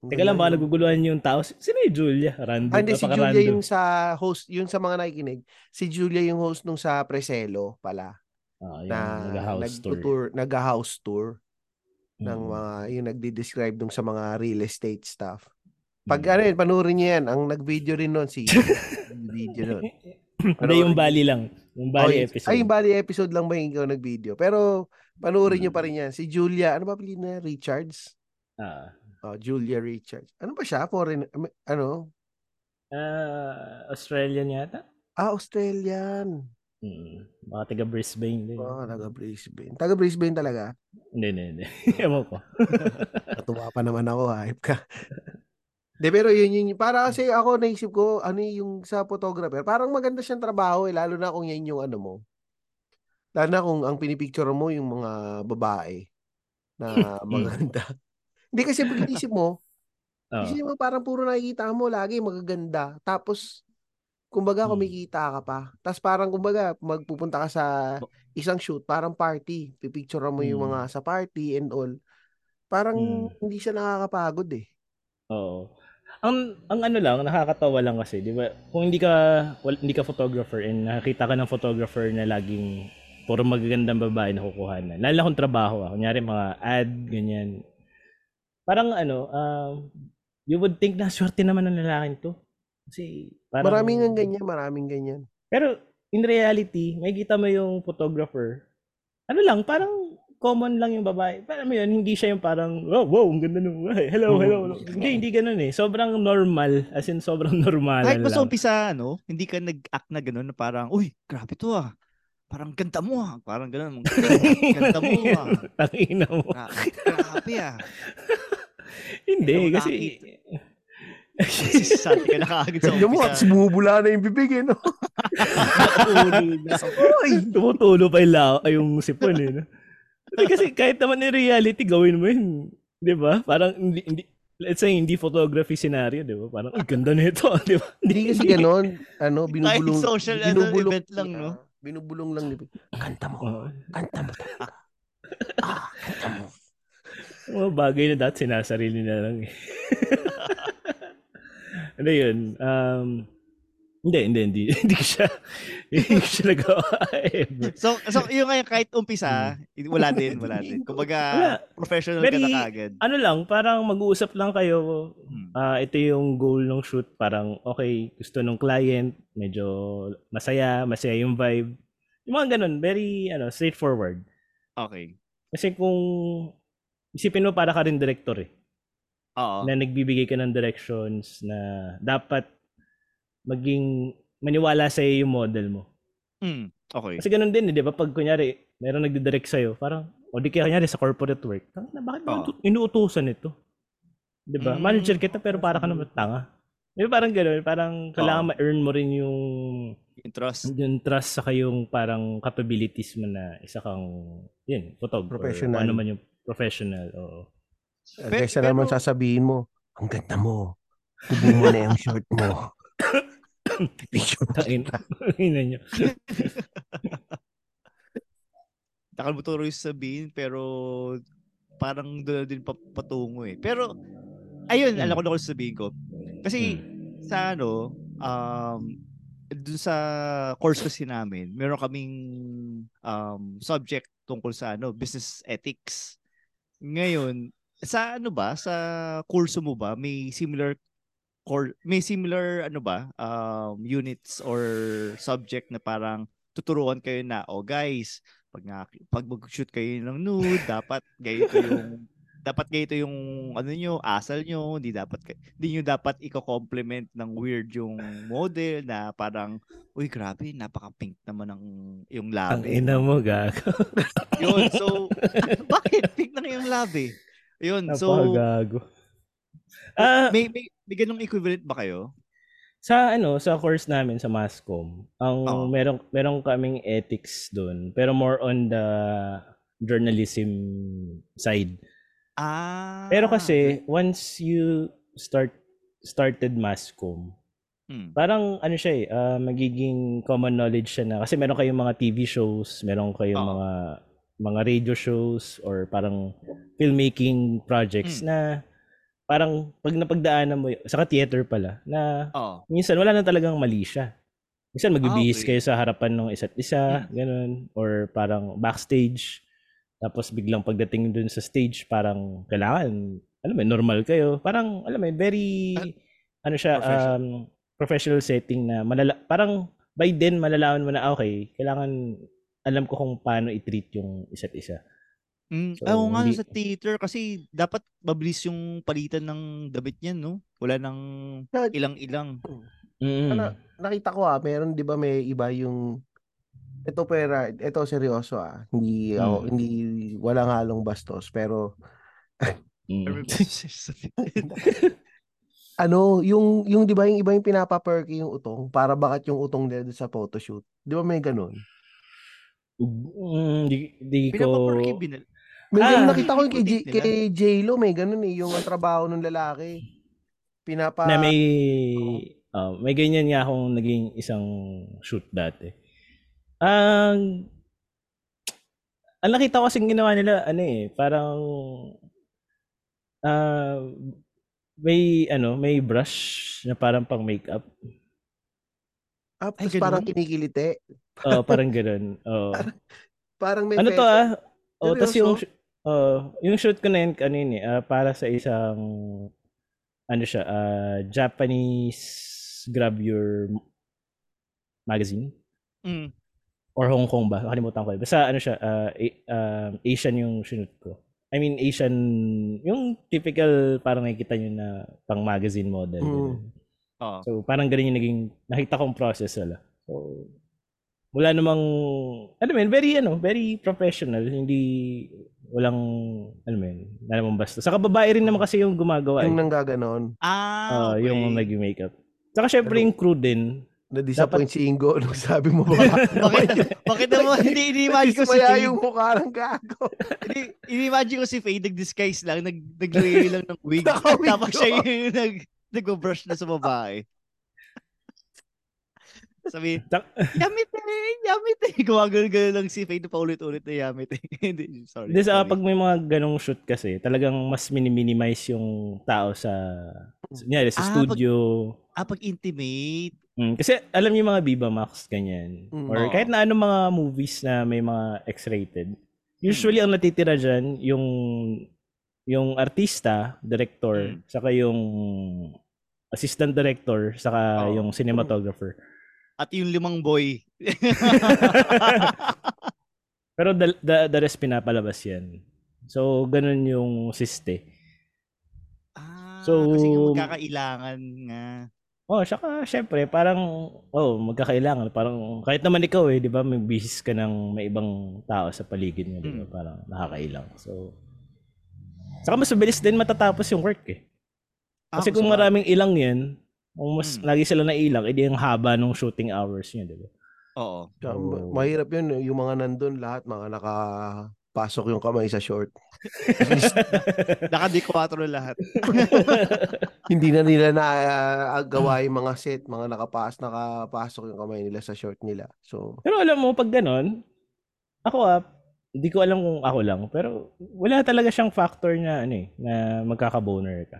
A: Teka lang, baka naguguluhan yung tao. Sino yung Julia? Random.
B: Ah, hindi, si Julia
A: napaka-random.
B: yung sa host, yun sa mga nakikinig, si Julia yung host nung sa Preselo pala.
A: Ah, yung
B: na
A: nag-house tour.
B: nag-tour, nag-house tour ng
A: Mm.
B: mga, yung nagdi-describe nung sa mga real estate stuff. Pag
A: Mm.
B: ano yun, panurin niyo yan. Ang nag-video rin nun si video nun.
A: Hindi, yung Bali lang. Yung Bali
B: Oh,
A: episode.
B: Ay, yung Bali episode lang ba yung ikaw nag-video? Pero panurin niyo pa rin yan. Si Julia, ano ba pili na? Richards?
A: Ah,
B: Oh, Julia Richards. Ano ba siya? Foreign, ano?
A: Ah, Australian yata.
B: Ah, Australian.
A: Mm. Baka taga Brisbane din.
B: Oh, taga Brisbane. Taga Brisbane talaga.
A: Hindi, hindi, hindi. Ewan ko.
B: Natuwa pa naman ako, hype ka. De, pero yun yun. Para kasi ako naisip ko, ano yung sa photographer, parang maganda siyang trabaho eh, lalo na kung yan yung ano mo. Lalo na kung ang pinipicture mo yung mga babae na maganda. Hindi kasi pag inisip mo,
A: Oo.
B: Kasi mo parang puro nakikita mo lagi magaganda. Tapos kumbaga
A: Hmm.
B: kumikita ka pa. Tapos parang kumbaga magpupunta ka sa isang shoot, parang party. Pipicture mo yung
A: Hmm.
B: mga sa party and all. Parang
A: Hmm.
B: hindi siya nakakapagod eh.
A: Oo. Ang ang ano lang, nakakatawa lang kasi, 'di ba? Kung hindi ka wal, hindi ka photographer and nakakita ka ng photographer na laging puro magagandang babae na kukuhanan. Lalo kung trabaho ah. Kunyari mga ad, ganyan. Parang ano, um, you would think na swerte naman ng lalaking to. Kasi parang...
B: Maraming ang ganyan, maraming ganyan.
A: Pero in reality, may kita mo yung photographer. Ano lang, parang common lang yung babae. Parang mo yun, hindi siya yung parang, oh, wow, ang ganda nung, hello, hello, hello. Hindi, hindi ganun eh. Sobrang normal. As in, sobrang normal
C: Kahit pa sa umpisa, ano, hindi ka nag-act na gano'n na parang, uy, grabe to ah. Parang ganda mo ah. Parang gano'n. ganda mo ah.
A: Tangina mo.
C: Gra- grabe ah.
A: Hindi, kasi...
C: Sisati ka na kaagad sa
B: Tignan mo, at
C: umpisa.
B: bumubula na yung bibig eh, no?
A: Tumutulo pa yung, lao, ay, yung sipon eh. No? Kasi kahit naman in reality, gawin mo yun. Di ba? Parang, hindi, hindi, let's say, hindi photography scenario, di ba? Parang, ang ganda nito, di ba?
B: Hindi kasi ganon, ano, binubulong.
C: Kahit social, ano,
B: binubulong,
C: event lang, no?
B: Ah, binubulong lang. ni-
D: Kanta mo. Kanta mo talaga. Ah, kanta mo.
A: Mga bagay na dati sinasarili na lang eh. ano yun? Um, hindi, hindi, hindi. Hindi ko siya, hindi ko siya nagawa ever.
C: So, so yung nga kahit umpisa, wala din, wala din. Kumbaga,
A: Wala.
C: professional
A: Very-
C: ka na kaagad.
A: Ano lang, parang mag-uusap lang kayo.
C: Hmm.
A: Ah, ito yung goal ng shoot. Parang, okay, gusto ng client. Medyo masaya, masaya yung vibe. Yung mga ganun, very, ano, straightforward.
C: Okay.
A: Kasi kung, isipin mo para ka rin director eh.
C: Oo.
A: na nagbibigay ka ng directions na dapat maging maniwala sa yung model mo.
C: Mm, okay.
A: Kasi ganun din, eh, di ba? Pag kunyari, meron nagdidirect sa'yo, parang, o di kaya kunyari sa corporate work, "Tang na, bakit mo
C: Oo.
A: inu- inuutusan ito? Di ba?
C: Mm.
A: Manager kita pero para ka naman tanga. Di ba parang ganun? Parang kailangan
C: Oo.
A: ma-earn mo rin yung,
C: Yung trust.
A: yung trust sa yung parang capabilities mo na isa kang, yun, photographer.
B: Professional.
A: Ano man yung professional. Oo.
C: Pe-
B: Kaysa naman sasabihin mo,
D: Ang ganda mo. Tubo mo na yung shirt mo. Picture mo.
A: Tain. Ina nyo.
C: Nakalimutan ko rin sabihin, pero parang doon na din pa- patungo eh. Pero, ayun,
A: Hmm.
C: alam ko na kung sabihin ko. Kasi, sa ano, um, dun sa course kasi namin, meron kaming um, subject tungkol sa ano, business ethics. Ngayon, sa ano ba, sa kurso mo ba, may similar core, may similar ano ba, um, units or subject na parang tuturuan kayo na, oh guys, pag nga, pag mag-shoot kayo ng nude, dapat ganito yung dapat ganito yung ano nyo, asal nyo, hindi dapat hindi nyo dapat i-compliment ng weird yung model na parang uy grabe, napaka-pink naman ng yung
A: Ang
C: labi.
A: ina mo, gag.
C: Yun, so bakit pink na yung labi? Yun, so
A: Napakagago. Ah,
C: may, may, may ganung equivalent ba kayo?
A: sa ano, sa course namin sa Mascom, ang
C: Oo.
A: meron meron kaming ethics doon, pero more on the journalism side.
C: Ah.
A: Pero kasi once you start started Mascom,
C: Hmm.
A: parang ano siya eh, ah, magiging common knowledge siya na kasi meron kayong mga TV shows, meron kayong
C: Oo.
A: mga mga radio shows or parang filmmaking projects
C: Mm.
A: na parang pag napagdaanan mo, saka theater pala, na
C: Oh.
A: minsan wala na talagang mali siya. Minsan magbibihis
C: Ah, okay.
A: kayo sa harapan ng isa't isa,
C: Mm.
A: ganun, or parang backstage. Tapos biglang pagdating dun sa stage, parang kailangan, alam mo, normal kayo. Parang, alam mo, very, ano siya,
C: professional.
A: um, professional setting na malala, parang by then malalaman mo na, ah, okay, kailangan alam ko kung paano i-treat yung isa't isa.
C: Mm,
A: So,
C: oo nga
A: hindi-
C: sa theater kasi dapat mabilis yung palitan ng damit niyan, no? Wala nang ilang-ilang.
A: Mm.
B: Ano, nakita ko ah, meron 'di ba may iba yung ito pera, ito seryoso ah. Hindi ako
A: Mm.
B: hindi walang halong bastos pero
A: Mm.
B: ano, yung yung 'di ba yung iba yung pinapa-perky yung utong para bakat yung utong nila sa photoshoot. 'Di ba may ganun?
A: Mm, di, di ko
C: Pinapaporky binal.
B: May
A: Ah.
B: ganun nakita ko yung kay, J, kay J-Lo, may ganun eh, yung ang trabaho ng lalaki. Pinapa
A: na may ah, may ganyan nga akong naging isang shoot dati. Ang ang nakita ko kasing ginawa nila ano eh, parang ah may ano, may brush na parang pang makeup.
B: ah,
C: Ay,
B: tapos parang
C: ganun?
B: kinikilite.
A: Oh, parang ganoon. Oh.
B: Parang may
A: ano to ah? Oh, tas yung Oh, yung shoot ko na yun kanina eh, ah, para sa isang ano siya, ah, Japanese Grab Your magazine
C: Mm.
A: or Hong Kong ba? Nakalimutan ko. eh. Basta ano siya, A- um, Asian yung shoot ko. I mean Asian, yung typical parang nakikita nyo na pang magazine model.
B: Mm.
C: Oo.
A: So parang ganun yung naging, nakita kong process wala. So, wala namang, ano men, very ano, very professional, hindi, walang, ano men, na naman basta. Saka babae rin naman kasi yung gumagawa.
B: Yung
A: eh.
B: nanggaganon.
C: Ah,
A: Ah,
C: okay.
A: yung nag-makeup. Saka syempre
B: Pero-
A: yung crew din.
B: Na-disappoint si Ingo nung sabi mo ba?
C: Bakit, bakit naman hindi ini-imagine ko si Faye?
B: yung mukha ng gago.
C: Hindi, ini-imagine ko si Faye nag-disguise lang, nag naglagay lang ng wig. Tapos siya yung nag nag-brush na sa babae. Sabi, yamite, yamite. Gumagano-gano lang si Faye na paulit-ulit na yamite. Hindi, sorry.
A: Hindi sa
C: sorry.
A: pag may mga ganong shoot kasi, talagang mas mini-minimize yung tao sa, kunyari, sa
C: Ah,
A: studio.
C: Ah, pag intimate.
A: Mm, kasi alam niyo yung mga Viva Max, ganyan.
B: Mm.
A: Or
C: Oo.
A: kahit na ano mga movies na may mga X-rated. Usually, ang natitira dyan, yung yung artista, director,
C: Mm.
A: saka yung assistant director, saka
C: Oo.
A: yung cinematographer.
C: At yung limang boy.
A: Pero the, the, the rest pinapalabas yan. So, ganun yung siste.
C: ah,
A: So-
C: kasi yung magkakailangan nga.
A: Oh, saka syempre parang oh, magkakailangan parang kahit naman ikaw eh, 'di ba, may bihis ka ng may ibang tao sa paligid mo, 'di ba?
C: Mm.
A: Parang nakakailang. So Saka mas mabilis din matatapos yung work eh.
C: Ah,
A: Kasi kung
C: sa-
A: maraming ilang 'yan, kung mas
C: Mm.
A: lagi sila na ilang, edi ang haba ng shooting hours niya, 'di ba?
C: Oo.
A: So,
B: ma- mahirap yun. eh, Yung mga nandun, lahat mga nakapasok yung kamay sa short.
C: Naka-D4 lahat.
B: Hindi na nila na ah, gawa yung mga set, mga nakapas, nakapasok yung kamay nila sa short nila. So,
A: Pero alam mo pag ganon, ako ah, hindi ko alam kung ako lang, pero wala talaga siyang factor na ano eh, na magkaka-boner ka.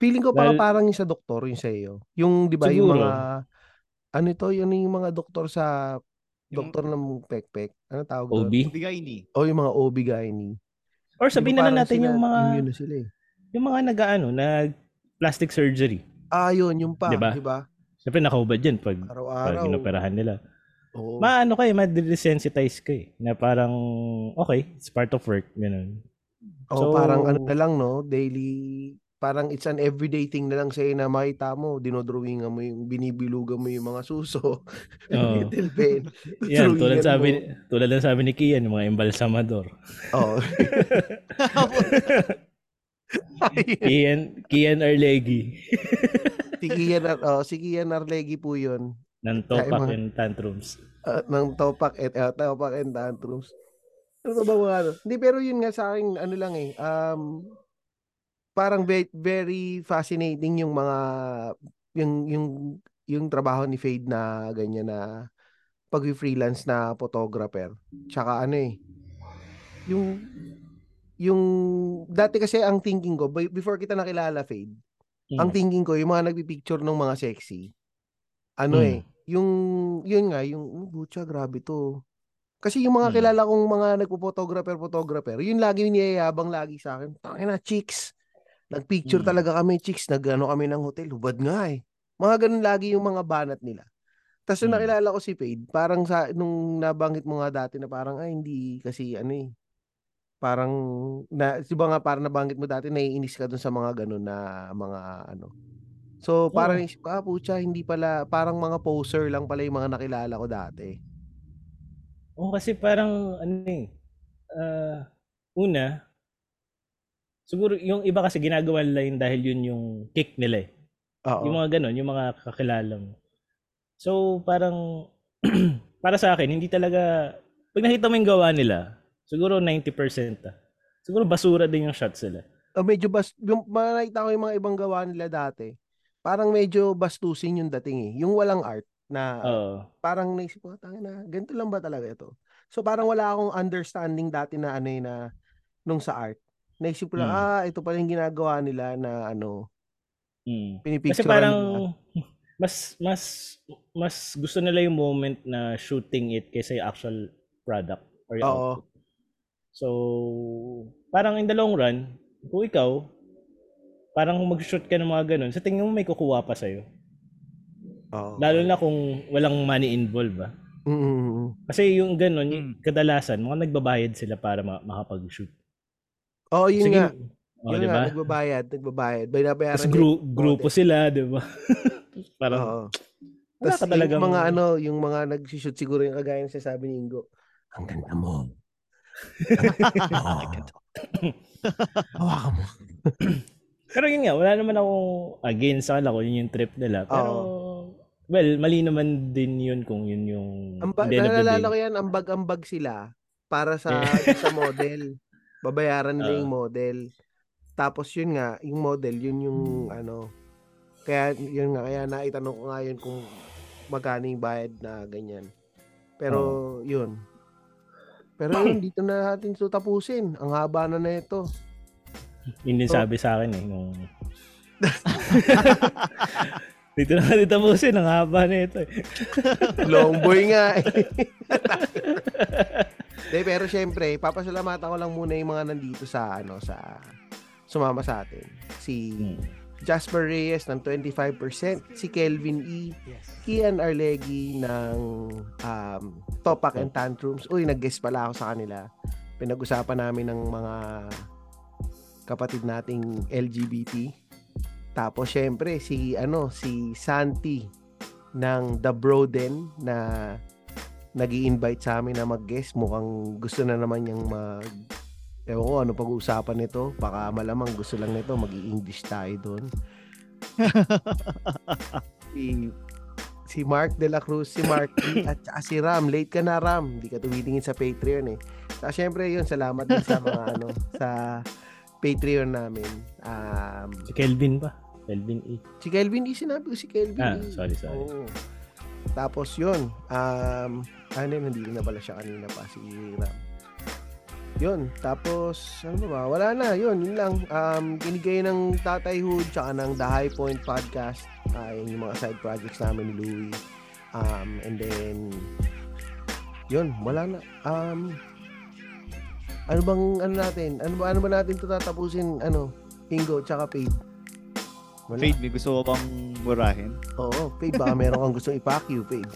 B: Feeling ko pa
A: Dahil-
B: parang yung sa doktor yung sa iyo. Yung 'di ba yung mga ano ito, yun yung mga doktor sa
C: Yung-
B: doktor ng pekpek. Ano tawag doon?
A: OB.
C: Ni.
B: O yung mga OB gynae.
A: Or sabihin na lang natin yung mga
B: Yun na sila eh.
A: yung mga nag-ano, nag plastic surgery.
B: Ah, yun, yung pa,
A: Di ba?
B: di ba?
A: Siyempre nakahubad yan pag, pag
B: Araw-araw.
A: inoperahan nila.
B: Oo.
A: Maano ka eh, ma-desensitize ka eh. Na parang, okay, it's part of work. Ganun.
B: Oo,
A: So-
B: parang ano na lang, no? Daily, parang it's an everyday thing na lang sa'yo na makita mo, dinodrawingan mo yung, binibilugan mo yung mga suso.
A: Oo.
B: Little Ben.
A: Yan, tulad
B: mo.
A: sabi, tulad ng sabi ni Kian, mga embalsamador.
B: Oo.
A: Kian, Kian Arlegi.
B: si Kian, oh, si Kian Arlegi po yun.
A: ng Topak
B: mga-
A: and Tantrums.
B: Ah, ng Topak at uh, Topak and Tantrums. Ano ba mga ano? Hindi, pero yun nga sa akin, ano lang eh, um, parang ve- very fascinating yung mga, yung, yung, yung trabaho ni Fade na ganyan na pag-freelance na photographer. Tsaka ano eh, yung, yung, dati kasi ang thinking ko, before kita nakilala, Fade,
A: Mm.
B: ang thinking ko, yung mga nagpipicture ng mga sexy, ano
A: Mm.
B: eh, yung, yun nga, yung, oh, butya, grabe to. Kasi yung mga
A: Mm.
B: kilala kong mga nagpo-photographer, photographer, yun lagi niyayabang lagi sa akin. Tangin na, chicks. Nagpicture
A: Mm.
B: talaga kami, chicks. Nagano kami ng hotel. Hubad nga eh. Mga ganun lagi yung mga banat nila. Tapos nung
A: Mm.
B: nakilala ko si Fade, parang sa, nung nabanggit mo nga dati na parang, ay, hindi kasi ano eh. Parang, na, di ba nga parang nabanggit mo dati, naiinis ka dun sa mga ganun na mga ano, So, parang naisip ko, ah, pucha, hindi pala, parang mga poser lang pala yung mga nakilala ko dati.
A: Oo, kasi parang ano eh, ah, una, siguro yung iba kasi ginagawa nila yun dahil yun yung kick nila eh.
B: Oo.
A: Yung mga ganun, yung mga kakilala mo. So, parang, para sa akin, hindi talaga, pag nakita mo yung gawa nila, siguro 90% ah. Siguro basura din yung shots nila.
B: Oh, medyo bas yung mga nakita ko yung mga ibang gawa nila dati. Parang medyo bastusin yung dating eh. Yung walang art na
A: Oo.
B: parang naisip ko, tangin na, ganito lang ba talaga ito? So parang wala akong understanding dati na ano eh, na nung sa art. Naisip ko lang,
A: Mm.
B: ah, ito pala yung ginagawa nila na ano,
A: Mm.
B: pinipicture
A: Kasi parang mas mas mas gusto nila yung moment na shooting it kaysa yung actual product or yung
B: Oo.
A: output. So, parang in the long run, kung ikaw, parang mag-shoot ka ng mga ganun, sa tingin mo may kukuha pa sa'yo.
B: Oo.
A: Lalo na kung walang money involved, ba?
B: Mm.
A: Kasi yung ganun,
C: Mm.
A: yung kadalasan, mga nagbabayad sila para ma- makapag-shoot.
B: Oo, yun
A: Sige,
B: nga.
A: oh,
B: yun
A: di
B: nga,
A: ba?
B: nagbabayad, nagbabayad. Binabayaran
A: Tapos gru- grupo
B: model.
A: sila, di ba? parang,
B: Oo.
A: wala
B: Tapos
A: ka talagang...
B: yung mga ano, yung mga nag-shoot siguro yung kagaya ng sinasabi ni Ingo.
D: Ang ganda mo. Hawakan mo.
A: Pero yun nga, wala naman akong against sa kanila kung yun yung trip nila. Pero, well, mali naman din yun kung yun yung
B: Ang ba-
A: at the end of the
B: naalala ko yan, ambag-ambag sila para sa sa model. Babayaran nila
A: Oo.
B: yung model. Tapos yun nga, yung model, yun yung ano. Kaya yun nga, kaya naitanong ko nga yun kung magkano yung bayad na ganyan. Pero yun. Pero yun, dito na natin ito tapusin. Ang haba na na ito.
A: Yun din
B: So-
A: sabi sa akin eh. Nung... Dito na natin tapusin. Ang haba na ito eh.
B: Long boy nga eh. De, pero syempre, papasalamatan ko lang muna yung mga nandito sa ano sa sumama sa atin. Si
A: Hmm.
B: Jasper Reyes ng 25%, si Kelvin E, Kian Arlegi ng um, Topak and Tantrums. Uy, nag-guest pala ako sa kanila. Pinag-usapan namin ng mga kapatid nating LGBT. Tapos syempre si ano si Santi ng The Broden na nag invite sa amin na mag-guest. Mukhang gusto na naman niyang mag Ewan ko ano pag-uusapan nito. Baka malamang gusto lang nito mag english tayo doon. si, si Mark De La Cruz, si Mark at saka si Ram. Late ka na Ram. Hindi ka tumitingin sa Patreon eh. Saka syempre yun, salamat din sa mga ano, sa Patreon namin. Um,
A: Si Kelvin pa. Kelvin E.
B: si Kelvin E, sinabi ko si Kelvin
A: Ah,
B: E.
A: sorry, sorry.
B: Oo. Tapos yun, um, ano yun, nandito na pala siya kanina pa, si Ram. Yun, tapos, ano ba, wala na, yun, yun lang. Um, kinigay ng Tatay Hood, tsaka ng The High Point Podcast, ay yung mga side projects namin ni Louie. Um, and then, yun, wala na. Um, ano bang, ano natin, ano ba, ano ba natin ito tatapusin, ano, Ingo, tsaka Paid? Wala.
C: Fade, may gusto ko bang murahin?
B: Oo, Paid, baka meron kang ipack you, Paid.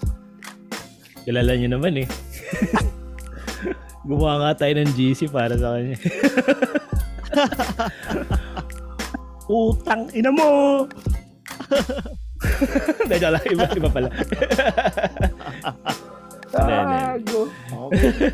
A: Kilala niyo naman eh. Gumawa nga tayo ng GC para sa kanya. Utang ina mo! Hindi, joke lang. Iba, iba pala.
B: Tago.
C: Okay.